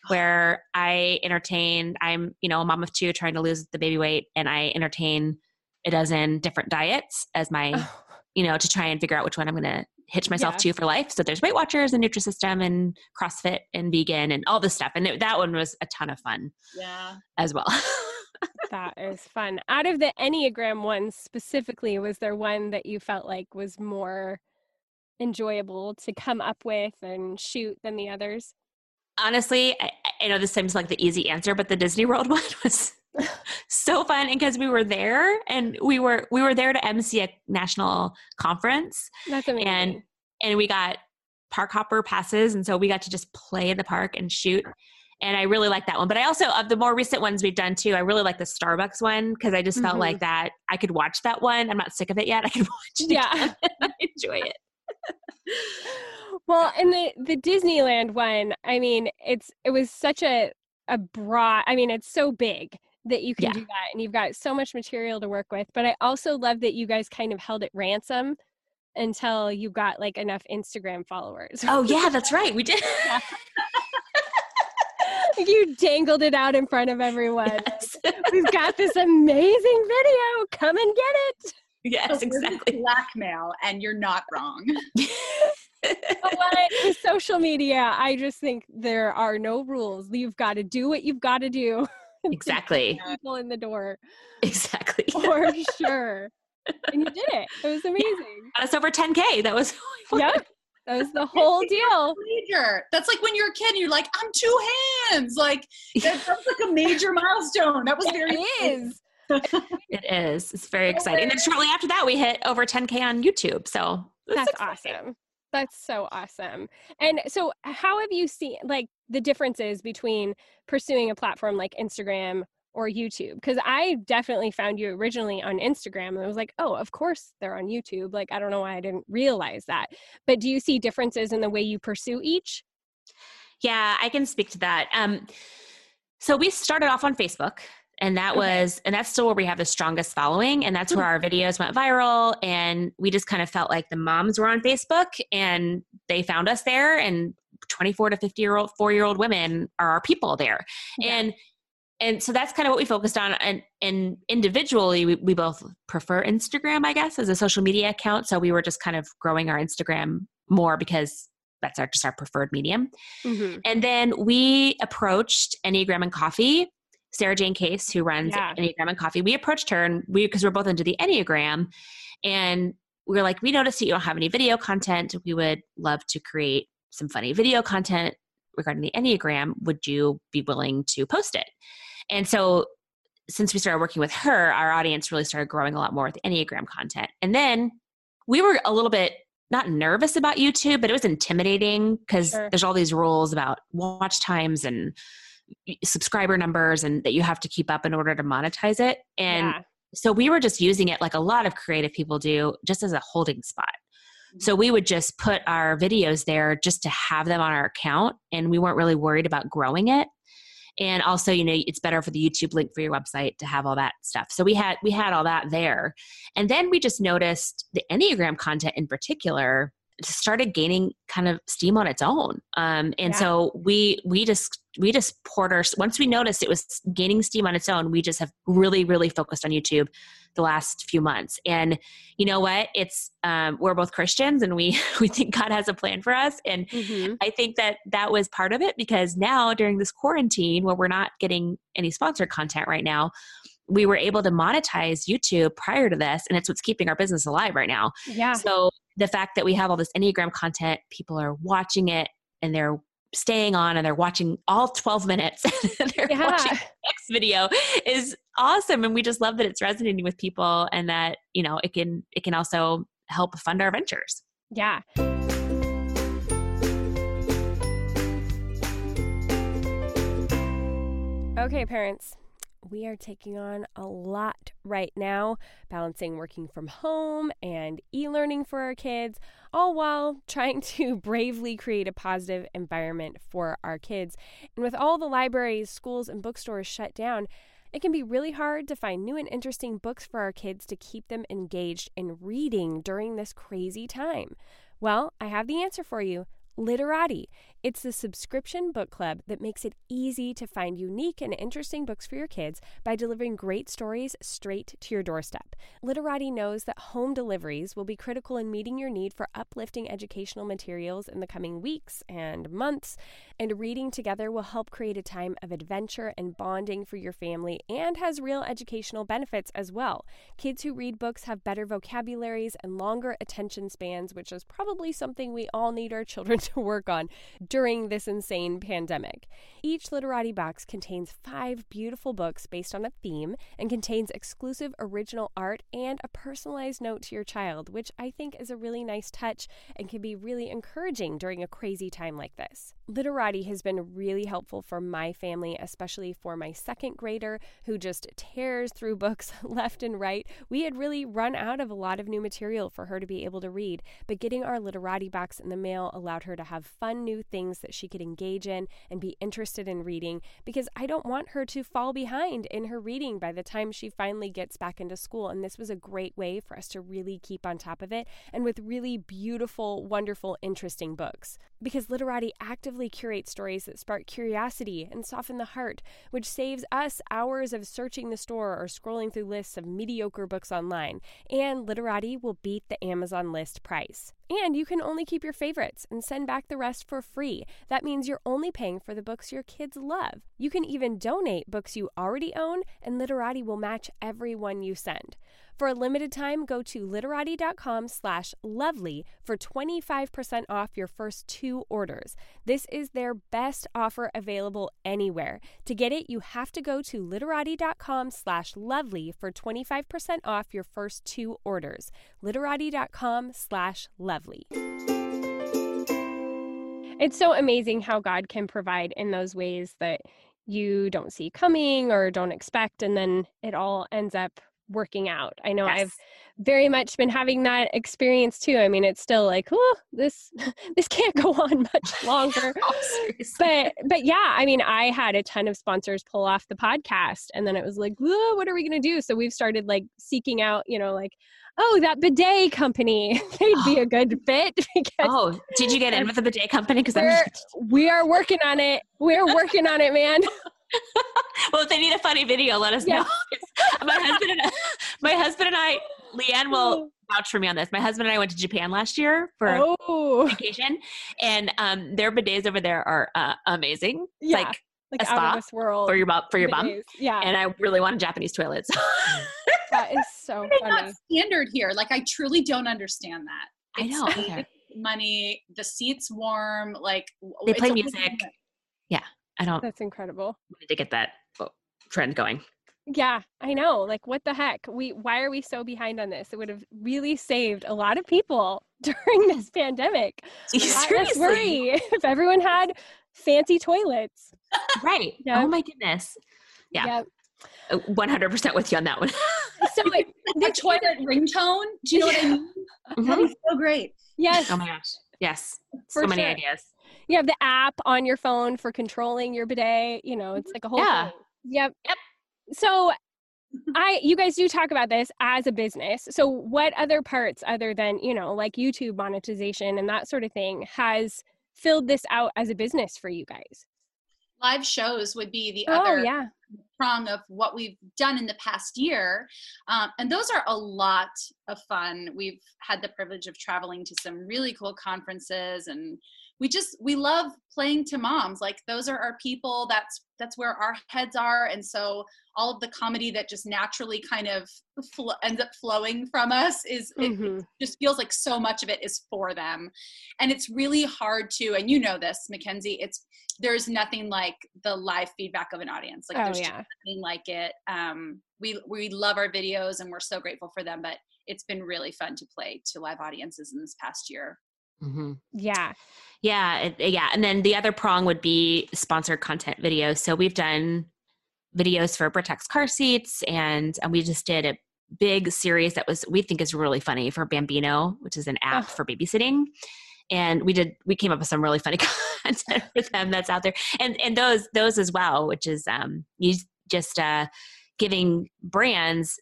where I entertain. I'm you know a mom of two trying to lose the baby weight, and I entertain a dozen different diets as my Oh, you know to try and figure out which one I'm going to hitch myself Yeah. to for life. So there's Weight Watchers and Nutrisystem and CrossFit and vegan and all this stuff, and it, that one was a ton of fun Yeah. as well. *laughs* that is fun. Out of the Enneagram ones specifically, was there one that you felt like was more enjoyable to come up with and shoot than the others? Honestly, I, I know this seems like the easy answer, but the Disney World *laughs* one was *laughs* so fun because we were there and we were we were there to MC a national conference. That's amazing. And and we got park hopper passes and so we got to just play in the park and shoot and i really like that one but i also of the more recent ones we've done too i really like the starbucks one because i just mm-hmm. felt like that i could watch that one i'm not sick of it yet i could *laughs* watch it yeah *laughs* *laughs* enjoy it well and the the disneyland one i mean it's it was such a a broad i mean it's so big that you can yeah. do that and you've got so much material to work with but i also love that you guys kind of held it ransom until you got like enough Instagram followers. Oh yeah, that's right. We did. *laughs* you dangled it out in front of everyone. Yes. *laughs* We've got this amazing video. Come and get it. Yes, exactly. Blackmail, and you're not wrong. *laughs* but with social media, I just think there are no rules. You've got to do what you've got to do. Exactly. People in the door. Exactly. For sure and you did it. It was amazing. Yeah. That's over 10K. That was Yep. That was the *laughs* whole deal. Major. That's like when you're a kid and you're like, I'm two hands. Like *laughs* that's like a major milestone. That was very it is. *laughs* it is. It's very exciting. And then shortly after that, we hit over 10K on YouTube. So that's exciting. awesome. That's so awesome. And so, how have you seen like the differences between pursuing a platform like Instagram or YouTube? Because I definitely found you originally on Instagram and I was like, oh, of course they're on YouTube. Like, I don't know why I didn't realize that. But do you see differences in the way you pursue each? Yeah, I can speak to that. Um, so we started off on Facebook and that okay. was and that's still where we have the strongest following and that's where our videos went viral and we just kind of felt like the moms were on facebook and they found us there and 24 to 50 year old 4 year old women are our people there yeah. and and so that's kind of what we focused on. And and individually we, we both prefer instagram i guess as a social media account. So we were just kind of growing our instagram more because that's our just our preferred medium. Mm-hmm. and then we approached enneagram and coffee sarah jane case who runs yeah. enneagram and coffee. We approached her and we because we're both into the enneagram. And we were like we noticed that you don't have any video content. We would love to create some funny video content regarding the enneagram. Would you be willing to post it and so since we started working with her, our audience really started growing a lot more with Enneagram content. And then we were a little bit not nervous about YouTube, but it was intimidating because sure. there's all these rules about watch times and subscriber numbers and that you have to keep up in order to monetize it. And yeah. so we were just using it like a lot of creative people do, just as a holding spot. So mm-hmm. we would just put our videos there just to have them on our account and we weren't really worried about growing it and also you know it's better for the youtube link for your website to have all that stuff. So we had we had all that there. And then we just noticed the enneagram content in particular started gaining kind of steam on its own um, and yeah. so we we just we just poured our once we noticed it was gaining steam on its own we just have really really focused on youtube the last few months and you know what it's um, we're both christians and we *laughs* we think god has a plan for us and mm-hmm. i think that that was part of it because now during this quarantine where we're not getting any sponsored content right now we were able to monetize YouTube prior to this, and it's what's keeping our business alive right now. Yeah. So the fact that we have all this Enneagram content, people are watching it and they're staying on and they're watching all 12 minutes *laughs* and they're yeah. watching the next video is awesome. And we just love that it's resonating with people and that you know it can it can also help fund our ventures. Yeah. Okay parents we are taking on a lot right now, balancing working from home and e learning for our kids, all while trying to *laughs* bravely create a positive environment for our kids. And with all the libraries, schools, and bookstores shut down, it can be really hard to find new and interesting books for our kids to keep them engaged in reading during this crazy time. Well, I have the answer for you. Literati. It's the subscription book club that makes it easy to find unique and interesting books for your kids by delivering great stories straight to your doorstep. Literati knows that home deliveries will be critical in meeting your need for uplifting educational materials in the coming weeks and months, and reading together will help create a time of adventure and bonding for your family and has real educational benefits as well. Kids who read books have better vocabularies and longer attention spans, which is probably something we all need our children *laughs* to work on. During this insane pandemic. Each Literati box contains five beautiful books based on a theme and contains exclusive original art and a personalized note to your child, which I think is a really nice touch and can be really encouraging during a crazy time like this. Literati has been really helpful for my family, especially for my second grader who just tears through *laughs* books left and right. We had really run out of a lot of new material for her to be able to read, but getting our Literati box in the mail allowed her to have fun new things that she could engage in and be interested in reading because I don't want her to fall behind in her reading by the time she finally gets back into school. And this was a great way for us to really keep on top of it and with really beautiful, wonderful, interesting books. Because Literati actively curates stories that spark curiosity and soften the heart, which saves us hours of searching the store or scrolling through lists of mediocre books online. And Literati will beat the Amazon list price. And you can only keep your favorites and send back the rest for free. That means you're only paying for the books your kids love. You can even donate books you already own, and Literati will match every one you send. For a limited time, go to literati.com slash lovely for 25% off your first two orders. This is their best offer available anywhere. To get it, you have to go to literati.com slash lovely for 25% off your first two orders. literati.com slash lovely. It's so amazing how God can provide in those ways that you don't see coming or don't expect, and then it all ends up working out. I know yes. I've very much been having that experience too. I mean, it's still like, oh, this *laughs* this can't go on much longer. *laughs* oh, but but yeah, I mean, I had a ton of sponsors pull off the podcast, and then it was like, oh, what are we gonna do? So we've started like seeking out, you know, like. Oh, that bidet company. *laughs* They'd be a *gasps* good fit. oh, did you get in with the bidet company? Because we are working on it. We're working on it, man. *laughs* well, if they need a funny video, let us yeah. know. *laughs* my husband and I, *laughs* my husband and I, Leeann will vouch for me on this. My husband and I went to Japan last year for oh. vacation, and um, their bidets over there are uh, amazing. Yeah. Like, like a spa this world for your bum for your bum. Yeah. And I really want a Japanese toilet. So. that is so funny. standard here. Like I truly don't understand that. It's I know. Money, the seats warm, like they play music. Yeah. I don't. That's incredible. need to get that trend going. Yeah, I know. Like, what the heck? We why are we so behind on this? It would have really saved a lot of people *laughs* during this pandemic. *laughs* Seriously, worry if everyone had fancy toilets. Right. Yep. Oh my goodness. Yeah. Yep. Uh, one hundred percent with you on that one. *laughs* so like the toilet ringtone. Do you know what I mean? Mm-hmm. That'd be so great. Yes. Oh my gosh. Yes. For so many sure. ideas you have the app on your phone for controlling your bidet. You know, it's like a whole yeah. Thing. Yep. Yep. So *laughs* I you guys do talk about this as a business. So what other parts other than, you know, like YouTube monetization and that sort of thing has filled this out as a business for you guys? Live shows would be the oh, other yeah. prong of what we've done in the past year. Um, and those are a lot of fun. We've had the privilege of traveling to some really cool conferences and we just we love playing to moms like those are our people that's that's where our heads are and so all of the comedy that just naturally kind of fl- ends up flowing from us is mm-hmm. it, just feels like so much of it is for them and it's really hard to and you know this mackenzie it's there's nothing like the live feedback of an audience like oh, there's yeah. nothing like it um we we love our videos and we're so grateful for them but it's been really fun to play to live audiences in this past year Mm-hmm. Yeah. Yeah. Yeah. And then the other prong would be sponsored content videos. So we've done videos for Britax car seats and, and we just did a big series that was, we think is really funny for Bambino, which is an app oh. for babysitting. And we did, we came up with some really funny *laughs* content for them that's out there. And, and those, those as well, which is, um, you just, uh, giving brands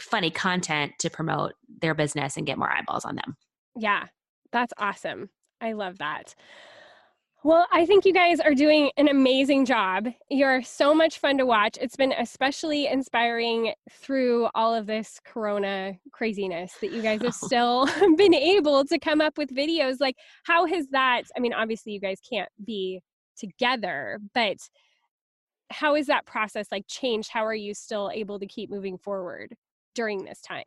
funny content to promote their business and get more eyeballs on them. Yeah, that's awesome. I love that. Well, I think you guys are doing an amazing job. You're so much fun to watch. It's been especially inspiring through all of this corona craziness that you guys have *laughs* still *laughs* been able to come up with videos. Like, how has that? I mean, obviously, you guys can't be together, but how is that process like changed? How are you still able to keep moving forward during this time?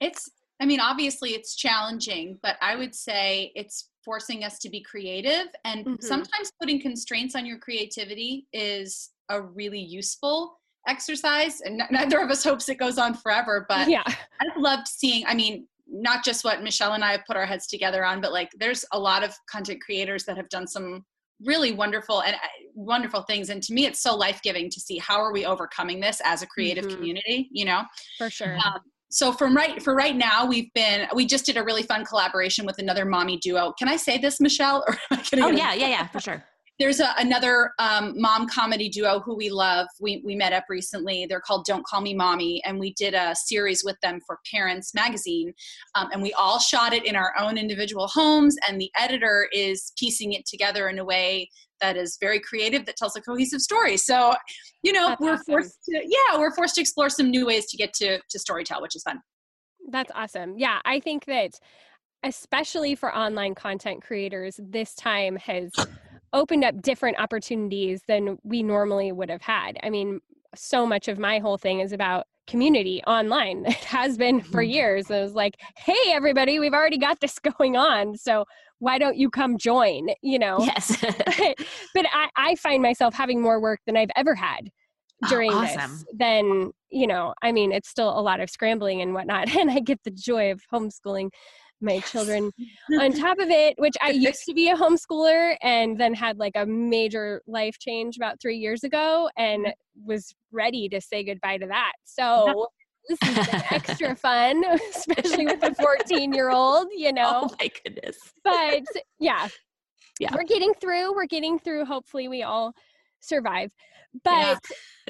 It's I mean, obviously it's challenging, but I would say it's forcing us to be creative. And Mhm. sometimes putting constraints on your creativity is a really useful exercise. And neither of us hopes it goes on forever, but yeah. I've loved seeing, I mean, not just what Michelle and I have put our heads together on, but like there's a lot of content creators that have done some really wonderful and uh, wonderful things. And to me, it's so life giving to see how are we overcoming this as a creative Mhm. community, you know? For sure. Um, so from right for right now, we've been we just did a really fun collaboration with another mommy duo. Can I say this, Michelle? Or am I Oh yeah, yeah, yeah, for sure. There's a, another um, mom comedy duo who we love. We we met up recently. They're called Don't Call Me Mommy, and we did a series with them for Parents Magazine, um, and we all shot it in our own individual homes. And the editor is piecing it together in a way that is very creative that tells a cohesive story. So, you know, That's we're awesome. forced to yeah, we're forced to explore some new ways to get to to storytell, which is fun. That's awesome. Yeah, I think that especially for online content creators, this time has opened up different opportunities than we normally would have had. I mean, so much of my whole thing is about community online. *laughs* It has been for Mhm. years. It was like, hey, everybody, we've already got this *laughs* going on. So why don't you come join? You know? Yes. *laughs* but I, I find myself having more work than I've ever had Oh, during awesome. this. Then, you know, I mean, it's still a lot of scrambling and whatnot. And I get the joy of homeschooling my children *laughs* on top of it, which I used to be a homeschooler and then had like a major life change about three years ago and mm-hmm. was ready to say goodbye to that. So this is *laughs* extra fun, *laughs* especially with a 14 year old, you oh know? Oh my goodness. but yeah. Yeah. we're getting through we're getting through. Hopefully we all survive. But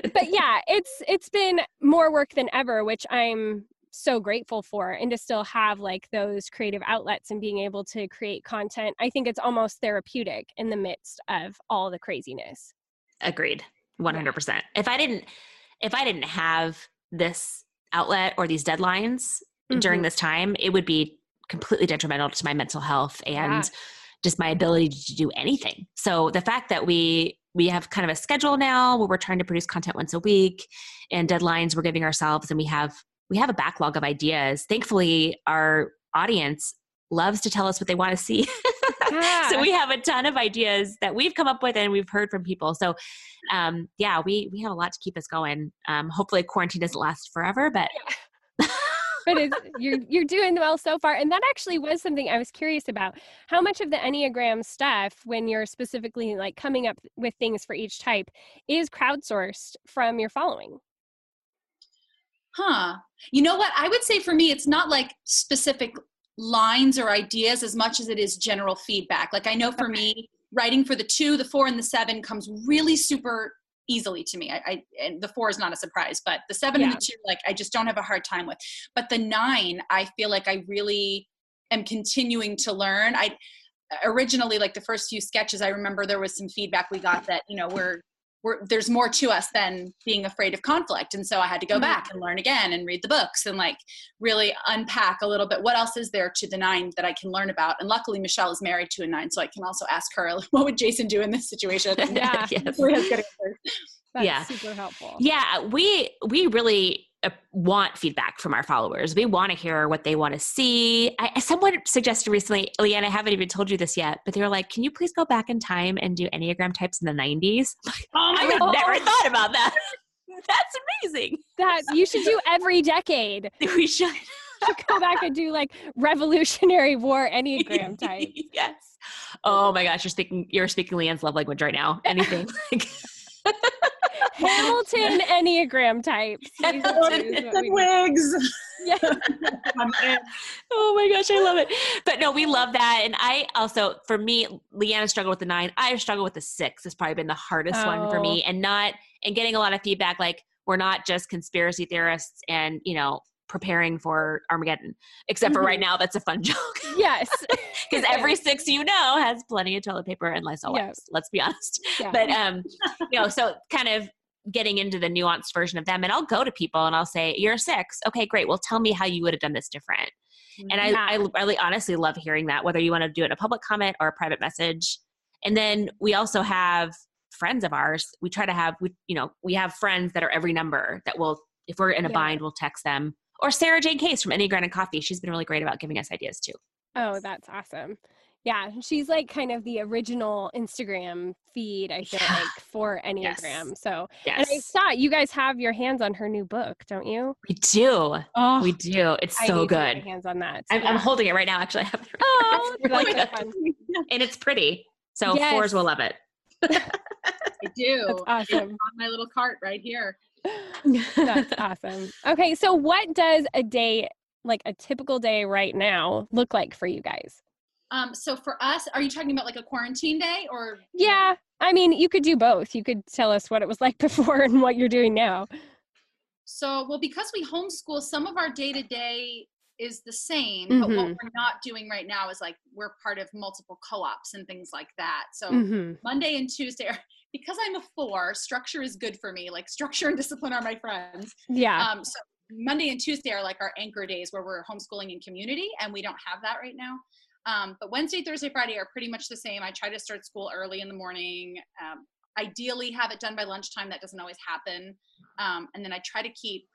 but yeah it's it's been more work than ever which i'm so grateful for and to still have like those creative outlets and being able to create content i think it's almost therapeutic in the midst of all the craziness Agreed. 100%. If I didn't if I didn't have this outlet or these deadlines during Mhm. this time, it would be completely detrimental to my mental health and Yeah. just my ability to do anything. So the fact that we we have kind of a schedule now where we're trying to produce content once a week and deadlines we're giving ourselves and we have we have a backlog of ideas. Thankfully our audience loves to tell us what they want to see. *laughs* Yeah. so we have a ton of ideas that we've come up with and we've heard from people. So um, yeah, we we have a lot to keep us going. Um, hopefully quarantine doesn't last forever, but but you're you're doing well so far and that actually was something i was curious about how much of the enneagram stuff when you're specifically like coming up with things for each type is crowdsourced from your following Huh. You know what? I would say for me, it's not like specific lines or ideas as much as it is general feedback. Like I know for me, writing for the two, the four, and the seven comes really super easily to me. I, I and the four is not a surprise, but the seven and the two, like I just don't have a hard time with. But the nine, I feel like I really am continuing to learn. I originally like the first few sketches, I remember there was some feedback we got that you know we're we're, there's more to us than being afraid of conflict. And so I had to go Mhm. back and learn again and read the books and like really unpack a little bit what else is there to the nine that I can learn about. And luckily, Michelle is married to a nine, so I can also ask her, *laughs* what would Jason do in this situation? *laughs* Yeah. yes. Hopefully has good answers. that's Yeah. super helpful Yeah, we we really Uh, want feedback from our followers. We want to hear what they want to see. I, someone suggested recently, Leeann, I haven't even told you this yet, but they were like, "Can you please go back in time and do Enneagram types in the '90s?" *laughs* Oh I God. never thought about that. *laughs* That's amazing. that you should do every decade *laughs* We should should go back and do like revolutionary war enneagram type yes. Oh my gosh, you're speaking. You're speaking Leeann's love language right now. Anything. Hamilton *laughs* enneagram types Hamilton what we need. wigs. *laughs* yeah. Oh my gosh, I love it. But no, we love that. And I also, for me, Leanna struggled with the nine. I have struggled with the six. It's probably been the hardest one for me. Oh. And not, and getting a lot of feedback like, we're not just conspiracy theorists and, you know, preparing for Armageddon. Except for right now, that's a fun *laughs* joke. yes *laughs* Because *laughs* every six you know has plenty of toilet paper and Lysol wipes. Let's be honest. Yeah. But um, you know, so kind of getting into the nuanced version of them. And I'll go to people and I'll say, You're a six. Okay, great. Well, tell me how you would have done this different. And I, Yeah. I really honestly love hearing that, whether you want to do it in a public comment or a private message. And then we also have friends of ours. We try to have, we, you know, we have friends that are every number that will, if we're in a Yeah. bind, we'll text them or Sarah Jane Case from Enneagram and Coffee. She's been really great about giving us ideas too. Oh, that's awesome. Yeah, she's like kind of the original Instagram feed, I feel Yeah. like, for Enneagram. Yes. So, Yes. and I saw you guys have your hands on her new book, don't you? we do. Oh, We do. It's I so need to get my good. hands on that. I'm, I'm holding it right now. Actually, I have it right Oh, *laughs* that's Like, really fun. *laughs* and it's pretty. So Yes. fours will love it. *laughs* Do. That's awesome. On my little cart right here. That's awesome. Okay, so what does a day, like a typical day right now, look like for you guys? Um, so for us, are you talking about like a quarantine day or? Yeah, I mean, you could do both. You could tell us what it was like *laughs* before and what you're doing now. So, well, because we homeschool, some of our day to day is the same, but what Mhm. we're not doing right now is like we're part of multiple co-ops and things like that. So Mhm. Monday and Tuesday are because I'm a four, structure is good for me. Like structure and discipline are my friends. Yeah. Um, so Monday and Tuesday are like our anchor days where we're homeschooling in community, and we don't have that right now. Um, but Wednesday, Thursday, Friday are pretty much the same. I try to start school early in the morning. Um, ideally, have it done by lunchtime. That doesn't always happen. Um, and then I try to keep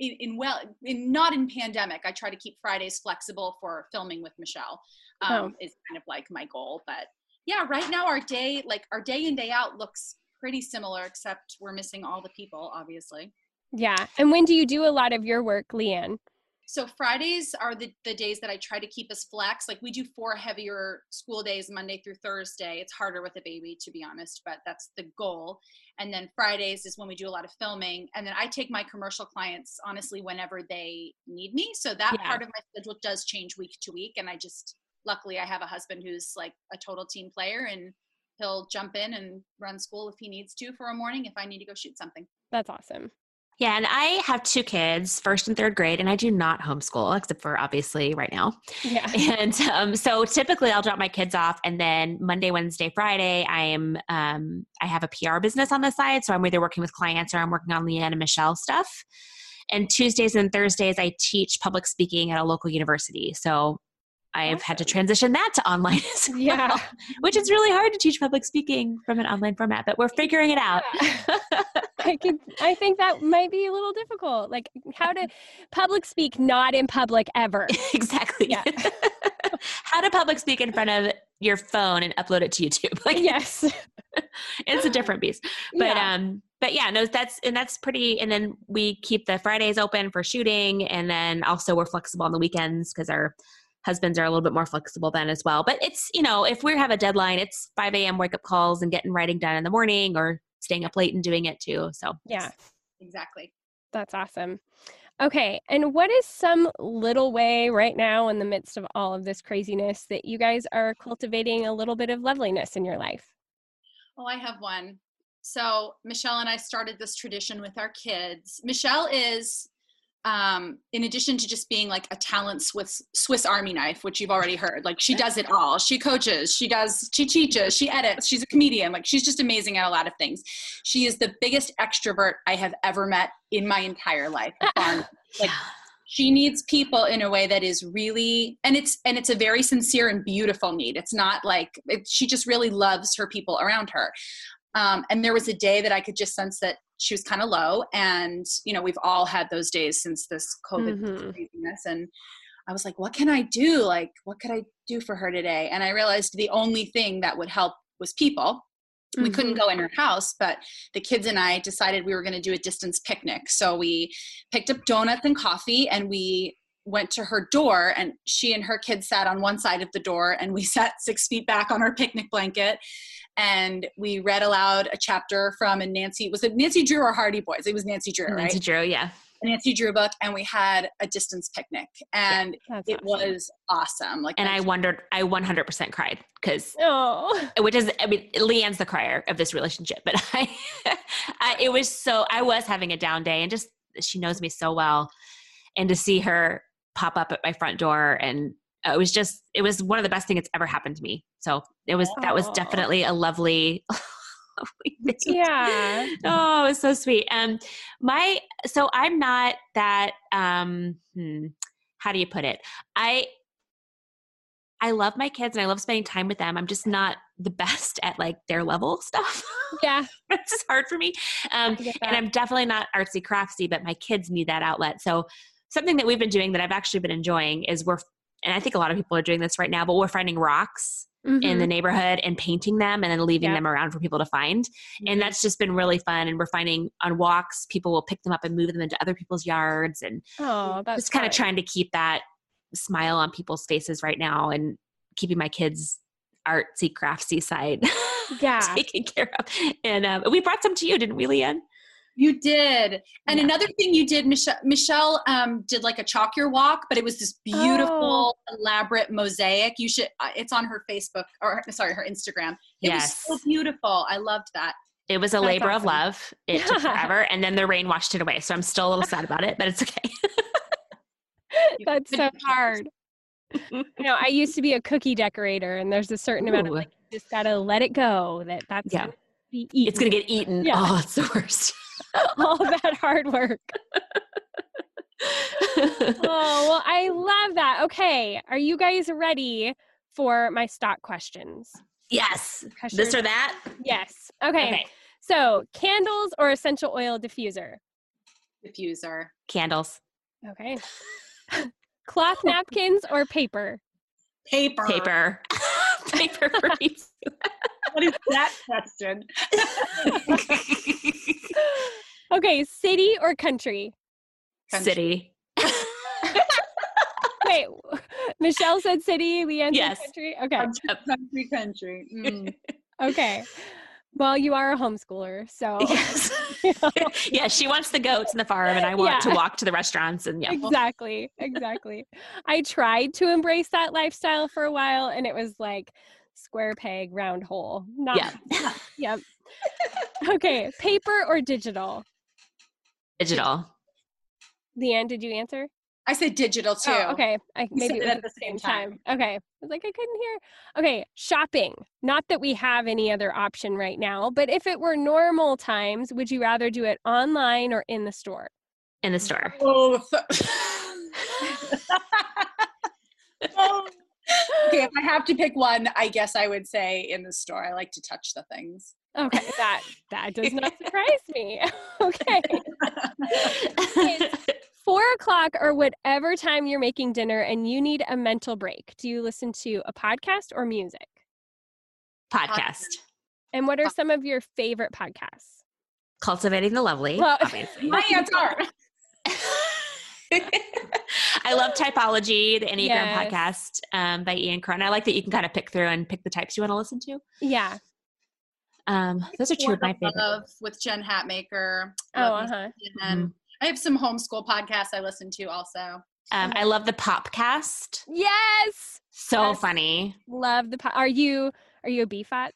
in, in well, in not in pandemic. I try to keep Fridays flexible for filming with Michelle. Um, Oh. Is kind of like my goal. But yeah, right now our day, like our day in day out, looks pretty similar, except we're missing all the people, obviously. yeah. And when do you do a lot of your work, Leeann? So Fridays are the, the days that I try to keep us flex. Like we do four heavier school days, Monday through Thursday. It's harder with a baby, to be honest, but that's the goal. And then Fridays is when we do a lot of filming. And then I take my commercial clients, honestly, whenever they need me. So that Yeah. part of my schedule does change week to week. And I just, luckily, I have a husband who's like a total team player and he'll jump in and run school if he needs to for a morning if I need to go shoot something. That's awesome. Yeah, and I have two kids, first and third grade, and I do not homeschool except for obviously right now. Yeah. *laughs* And um, so typically I'll drop my kids off, and then Monday, Wednesday, Friday, I am um, I have a PR business on the side, so I'm either working with clients or I'm working on Leeann and Michelle stuff. And Tuesdays and Thursdays, I teach public speaking at a local university. So I've had to transition that to online *laughs* as well, Yeah. which is really hard to teach public speaking from an online format, but we're figuring it out. I could I think that might be a little difficult. Like how to public speak not in public ever. *laughs* exactly. Yeah. *laughs* How to public speak in front of your phone and upload it to YouTube. Like yes. it's a different beast. But Yeah. um but yeah, no, that's and that's pretty and then we keep the Fridays open for shooting and then also we're flexible on the weekends because our husbands are a little bit more flexible then as well. But it's, you know, if we have a deadline, it's five AM wake up calls and getting writing done in the morning or staying up late and doing it too. So yeah. Exactly. That's awesome. Okay. And what is some little way right now in the midst of all of this craziness that you guys are cultivating a little bit of loveliness in your life? Oh, I have one. So Michelle and I started this tradition with our kids. Michelle is, um, in addition to just being like a talent Swiss Swiss Army knife, which you've already heard, like she does it all. She coaches, she does, she teaches, she edits. She's a comedian. Like she's just amazing at a lot of things. She is the biggest extrovert I have ever met in my entire life. *laughs* Like she needs people in a way that is really and it's and it's a very sincere and beautiful need it's not like it, she just really loves her people around her um, and there was a day that i could just sense that she was kind of low and you know we've all had those days since this covid Mhm. craziness and i was like what can i do? Like what could i do for her today? And i realized the only thing that would help was people. We couldn't go in her house but the kids and i decided we were going to do a distance picnic. So we picked up donuts and coffee and we went to her door and she and her kids sat on one side of the door and we *laughs* sat six feet back on our picnic blanket and we read aloud a chapter from a nancy was it nancy drew or hardy boys it was nancy drew right Nancy Drew, yeah. a nancy drew book and we had a distance picnic and That's it awesome. was awesome like And I wondered, I 100% cried because Oh. *laughs* which is i mean leeann's the crier of this relationship but *laughs* i, I it was so i was having a down day and just she knows me so well and to see her pop up at my front door and it was just it was one of the best things that's ever happened to me. So it was that was definitely a lovely *laughs* lovely. Yeah. oh it was so sweet. Um my so i'm not that um hmm, how do you put it? I i love my kids and i love spending time with them. I'm just not the best at like their level stuff. Yeah. *laughs* it's just hard for me. Um and i'm definitely not artsy craftsy but my kids need that outlet. So something that we've been doing that I've actually been enjoying is we're, and I think a lot of people are doing this right now, but we're finding rocks in Mhm. the neighborhood and painting them and then leaving Yeah. them around for people to find. And that's just been really fun. And we're finding on walks, people will pick them up and move them into other people's yards and oh, just kind of trying to keep that smile on people's faces right now and keeping my kids artsy craftsy side *laughs* Yeah. taken care of. And um, we brought some to you, didn't we, Leeann? You did. And Yeah. another thing you did, Michelle, Michelle um, did like a chalk your walk, but it was this beautiful, elaborate mosaic. You should, uh, it's on her Facebook or sorry, her Instagram. It Yes. was so beautiful. I loved that. It was a That's labor of love. It took *laughs* forever, and then the rain washed it away. So I'm still a little sad about it, but it's okay. *laughs* *laughs* That's so hard. You know, I used to be a cookie decorator, and there's a certain amount of like, you just gotta let it go. That that's Yeah. gonna be eaten. It's gonna get eaten. Yeah. Oh, it's the worst. *laughs* all that hard work. *laughs* Oh well, I love that. Okay, are you guys ready for my stock questions? yes. 'Cause This you're- or that? yes. Okay. Okay. So, candles or essential oil diffuser? Diffuser. Candles. Okay. *laughs* Cloth napkins or paper? Paper. Paper. Paper for me. What is that question? Okay, city or country? Country. City. *laughs* Wait, Michelle said city, Leeann Yes. said country. Okay. Country, country. Mm. Okay. Well, you are a homeschooler, so *laughs* Yes. *laughs* you know. yeah, she wants the goats and the farm, and I want to walk to the restaurants and yeah. exactly exactly i tried to embrace that lifestyle for a while and it was like square peg round hole not Yeah. yep okay paper or digital Digital. leeann did you answer I said digital too. oh, okay I, We maybe said it it at the same time. okay i was like i couldn't hear okay shopping not that we have any other option right now but if it were normal times would you rather do it online or in the store In the store. Both. *laughs* Oh. okay, if I have to pick one, I guess I would say in the store. I like to touch the things. Okay that that does not surprise me *laughs* okay *laughs* four o'clock or whatever time you're making dinner and you need a mental break, do you listen to a podcast or music? Podcast. And what are some of your favorite podcasts? Cultivating the lovely. Well- obviously. My answer. *laughs* I love typology, the Enneagram Yes. podcast um, by Ian Cron. I like that you can kind of pick through and pick the types you want to listen to. Yeah. Um, those are two of my favorite. Love with Jen Hatmaker. Oh, uh-huh. And Mm-hmm. I have some homeschool podcasts I listen to also. Um, I love the Popcast. Yes. So Yes. funny. Love the. Po- are you are you a BFATS?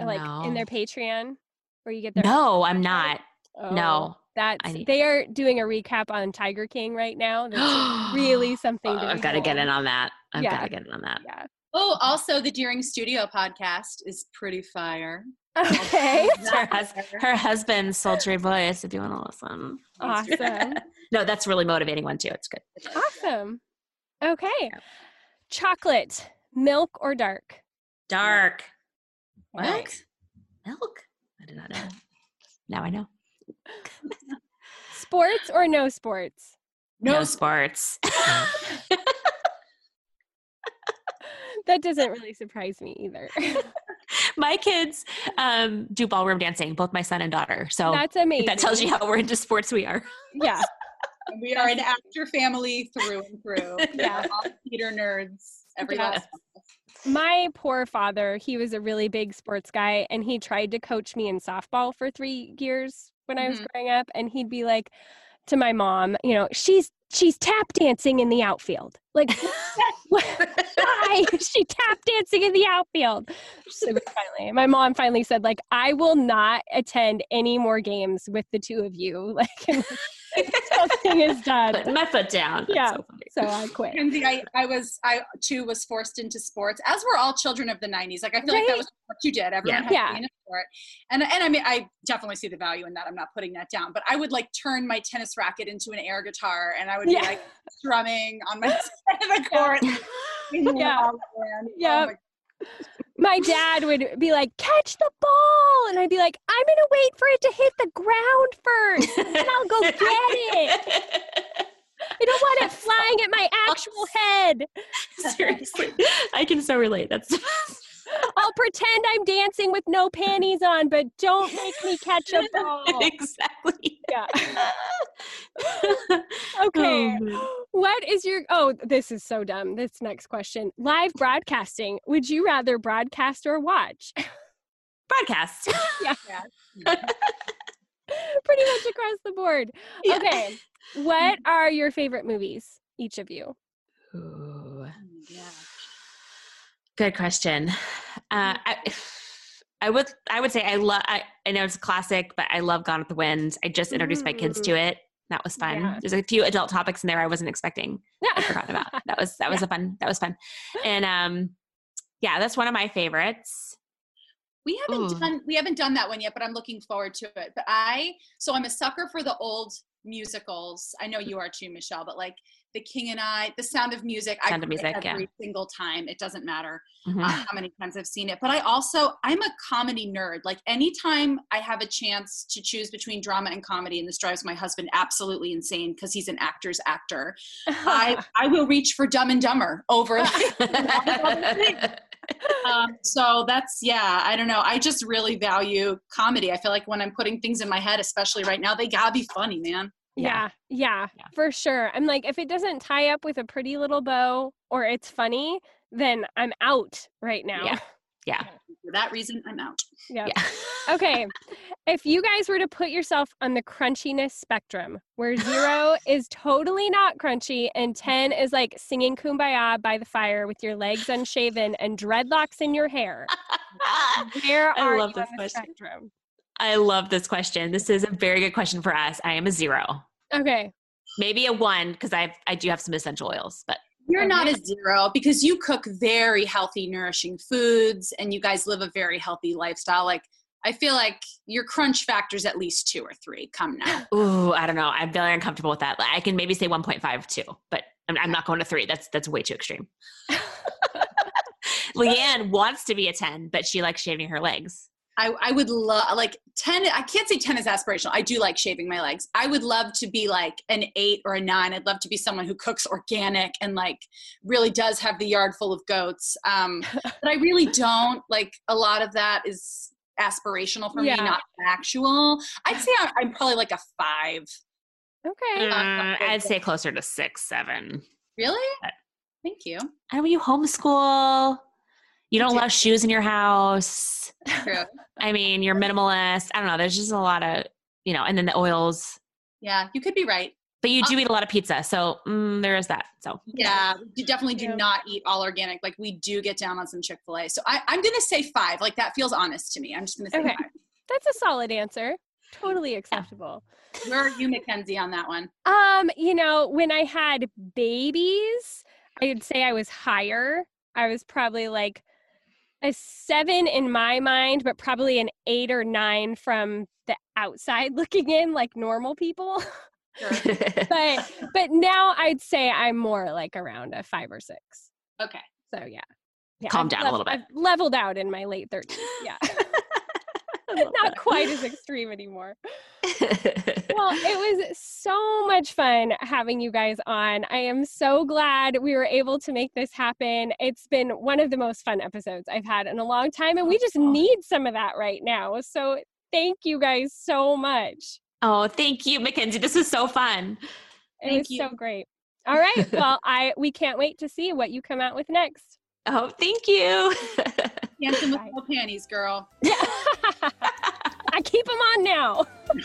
Or, Like in their Patreon, where you get their. No, I'm not. Oh, No. That's they are doing a recap on Tiger King right now. That's *gasps* really something. To I've got to get in on that. I've Yeah. got to get in on that. Yeah. Oh, also the Dearing Studio podcast is pretty fire. Okay. *laughs* Her, hus- her husband's sultry voice, if you want to listen. awesome. *laughs* No, that's a really motivating one too. It's good. Awesome. Okay. Chocolate, milk or dark? Dark. What? Milk. Milk? I did not know. now I know. Sports or no sports? No, sports. *laughs* *laughs* That doesn't really surprise me either. *laughs* my kids um, do ballroom dancing, both my son and daughter. So That's amazing. that tells you how we're into sports we are. Yeah. *laughs* We are an actor family through and through. Yeah. We're all theater nerds. Every Yeah. last one of us. My poor father, he was a really big sports guy and he tried to coach me in softball for three years when I was Mhm. growing up. And he'd be like to my mom, you know, she's she's tap dancing in the outfield. Like *laughs* why is she tap dancing in the outfield? So finally, my mom finally said, like, I will not attend any more games with the two of you. *laughs* Like something is done. Putting my foot down. That's Yeah. so. So I quit. Kenzie, I, I was, I too was forced into sports, as were all children of the 90s. Like, I feel like that was what you did. Everyone Yeah. had Yeah. to be in a sport. And, and I mean, I definitely see the value in that. I'm not putting that down. But I would like turn my tennis racket into an air guitar and I would Yeah. be like strumming on my *laughs* *laughs* side of the court. singing Yeah. Oh Yeah. my- My dad would be like, catch the ball. And I'd be like, I'm going to wait for it to hit the ground first. And I'll go *laughs* get it. I don't want it flying at my actual head. Seriously, I can so relate. That's I'll pretend I'm dancing with no panties on, but don't make me catch a *laughs* ball. exactly. Yeah. *laughs* Okay. Oh, What is your oh, this is so dumb. This next question. Live broadcasting. Would you rather broadcast or watch? Broadcast. *laughs* yeah. Pretty much across the board. Yeah. Okay. What mm. are your favorite movies, each of you? Ooh, oh, yeah. Good question. Uh, I, I would I would say I love I, I know it's a classic, but I love Gone with the Wind. I just introduced my kids to it. That was fun. Yeah. There's a few adult topics in there I wasn't expecting. Yeah. I forgot about. That was that *laughs* was a fun that was fun. And um yeah, that's one of my favorites. We haven't Ooh. done we haven't done that one yet, but I'm looking forward to it. But I so I'm a sucker for the old musicals. I know you are too, Michelle, but like The King and I, The Sound of Music, Sound I of Music, yeah. every single time. It doesn't matter Mhm. uh, how many times I've seen it. But I also I'm a comedy nerd. Like anytime I have a chance to choose between drama and comedy, and this drives my husband absolutely insane because he's an actor's actor. I *laughs* I will reach for Dumb and Dumber over. *laughs* um, so that's yeah i don't know i just really value comedy i feel like when i'm putting things in my head especially right now they gotta be funny man Yeah, yeah, Yeah. for sure. I'm like, if it doesn't tie up with a pretty little bow or it's funny, then I'm out right now. Yeah. yeah. for that reason i'm out Yeah. Yeah. *laughs* Okay. if you guys were to put yourself on the crunchiness spectrum, where zero *laughs* is totally not crunchy and 10 is like singing kumbaya by the fire with your legs unshaven and dreadlocks in your hair, *laughs* where I are love you this on the question. spectrum? I love this question. This is a very good question for us. I am a zero. Okay. Maybe a one because I I do have some essential oils, but you're not a zero because you cook very healthy nourishing foods and you guys live a very healthy lifestyle like i feel like your crunch factor's at least two or three come now *laughs* ooh, I don't know. I'm very uncomfortable with that. I can maybe say 1.5 too, but I'm, I'm not going to three. That's that's way too extreme. *laughs* Leeann wants to be a 10, but she likes shaving her legs. I, I would love like 10 i can't say 10 is aspirational. I do like shaving my legs. I would love to be like an 8 or a 9 i'd love to be someone who cooks organic and like really does have the yard full of goats. Um, *laughs* but i really don't like a lot of that is aspirational for Yeah. me not actual i'd say I'm, I'm probably like a 5 Okay. Mm, I'd say closer to six, seven. really? But- thank you. And when you homeschool, you don't love shoes in your house. True. I mean, you're minimalist. I don't know. There's just a lot of, you know, and then the oils. yeah you could be right But you do Uh, eat a lot of pizza, so mm, there is that. So Yeah, we definitely do not eat all organic. Like we do get down on some Chick Fil A. So I, I'm gonna say five. Like that feels honest to me. I'm just gonna say Okay. five. That's a solid answer. Totally acceptable. Where are you, Mackenzie, on that one? Um, you know, when I had babies, I would say I was higher. I was probably like a seven in my mind, but probably an eight or nine from the outside *laughs* looking in, like normal people. Sure. *laughs* but *laughs* but now I'd say I'm more like around a five or six. Okay. So yeah. yeah Calm I've down a little bit. I've leveled out in my late 30s. Yeah. Not quite as *laughs* extreme anymore. Well, it *laughs* was so much fun having you guys on. I am so glad we were able to make this happen. It's been one of the most fun episodes I've had in a long time, and we just need some of that right now. So, thank you guys so much. oh, thank you, Mackenzie. This was so fun. It Thank was you. so great. All right. *laughs* Well, I we can't wait to see what you come out with next. Oh, thank you. Dancing with no panties, girl. *laughs* I keep them on now. *laughs*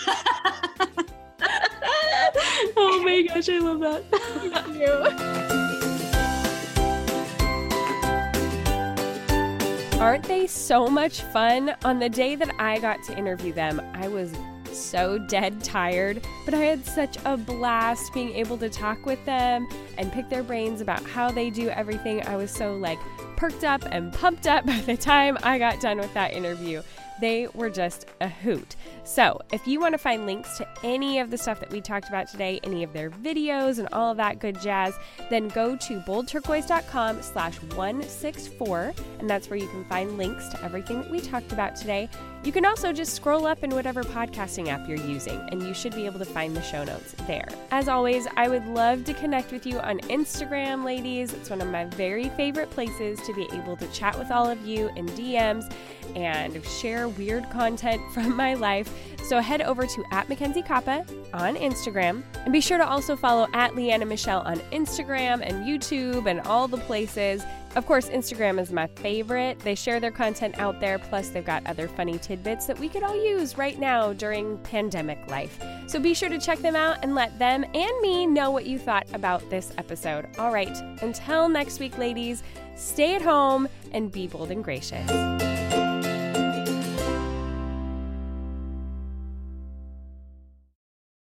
oh my gosh, I love that. Thank *laughs* you. Aren't they so much fun? On the day that I got to interview them, I was so dead tired, but I had such a blast being able to talk with them and pick their brains about how they do everything. I was so like perked up and pumped up by the time I got done with that interview. They were just a hoot. So, if you want to find links to any of the stuff that we talked about today, any of their videos and all of that good jazz, then go to boldturquoise.com slash 164, and that's where you can find links to everything that we talked about today. You can also just scroll up in whatever podcasting app you're using, and you should be able to find the show notes there. As always, I would love to connect with you on Instagram, ladies. It's one of my very favorite places to be able to chat with all of you in DMs and share weird content *laughs* from my life. So head over to at Mackenzie Koppa on Instagram and be sure to also follow at Leeann and Michelle on Instagram and YouTube and all the places. Of course, Instagram is my favorite. They share their content out there, plus, they've got other funny tidbits that we could all use right now during pandemic life. So be sure to check them out and let them and me know what you thought about this episode. All right, until next week, ladies, stay at home and be bold and gracious.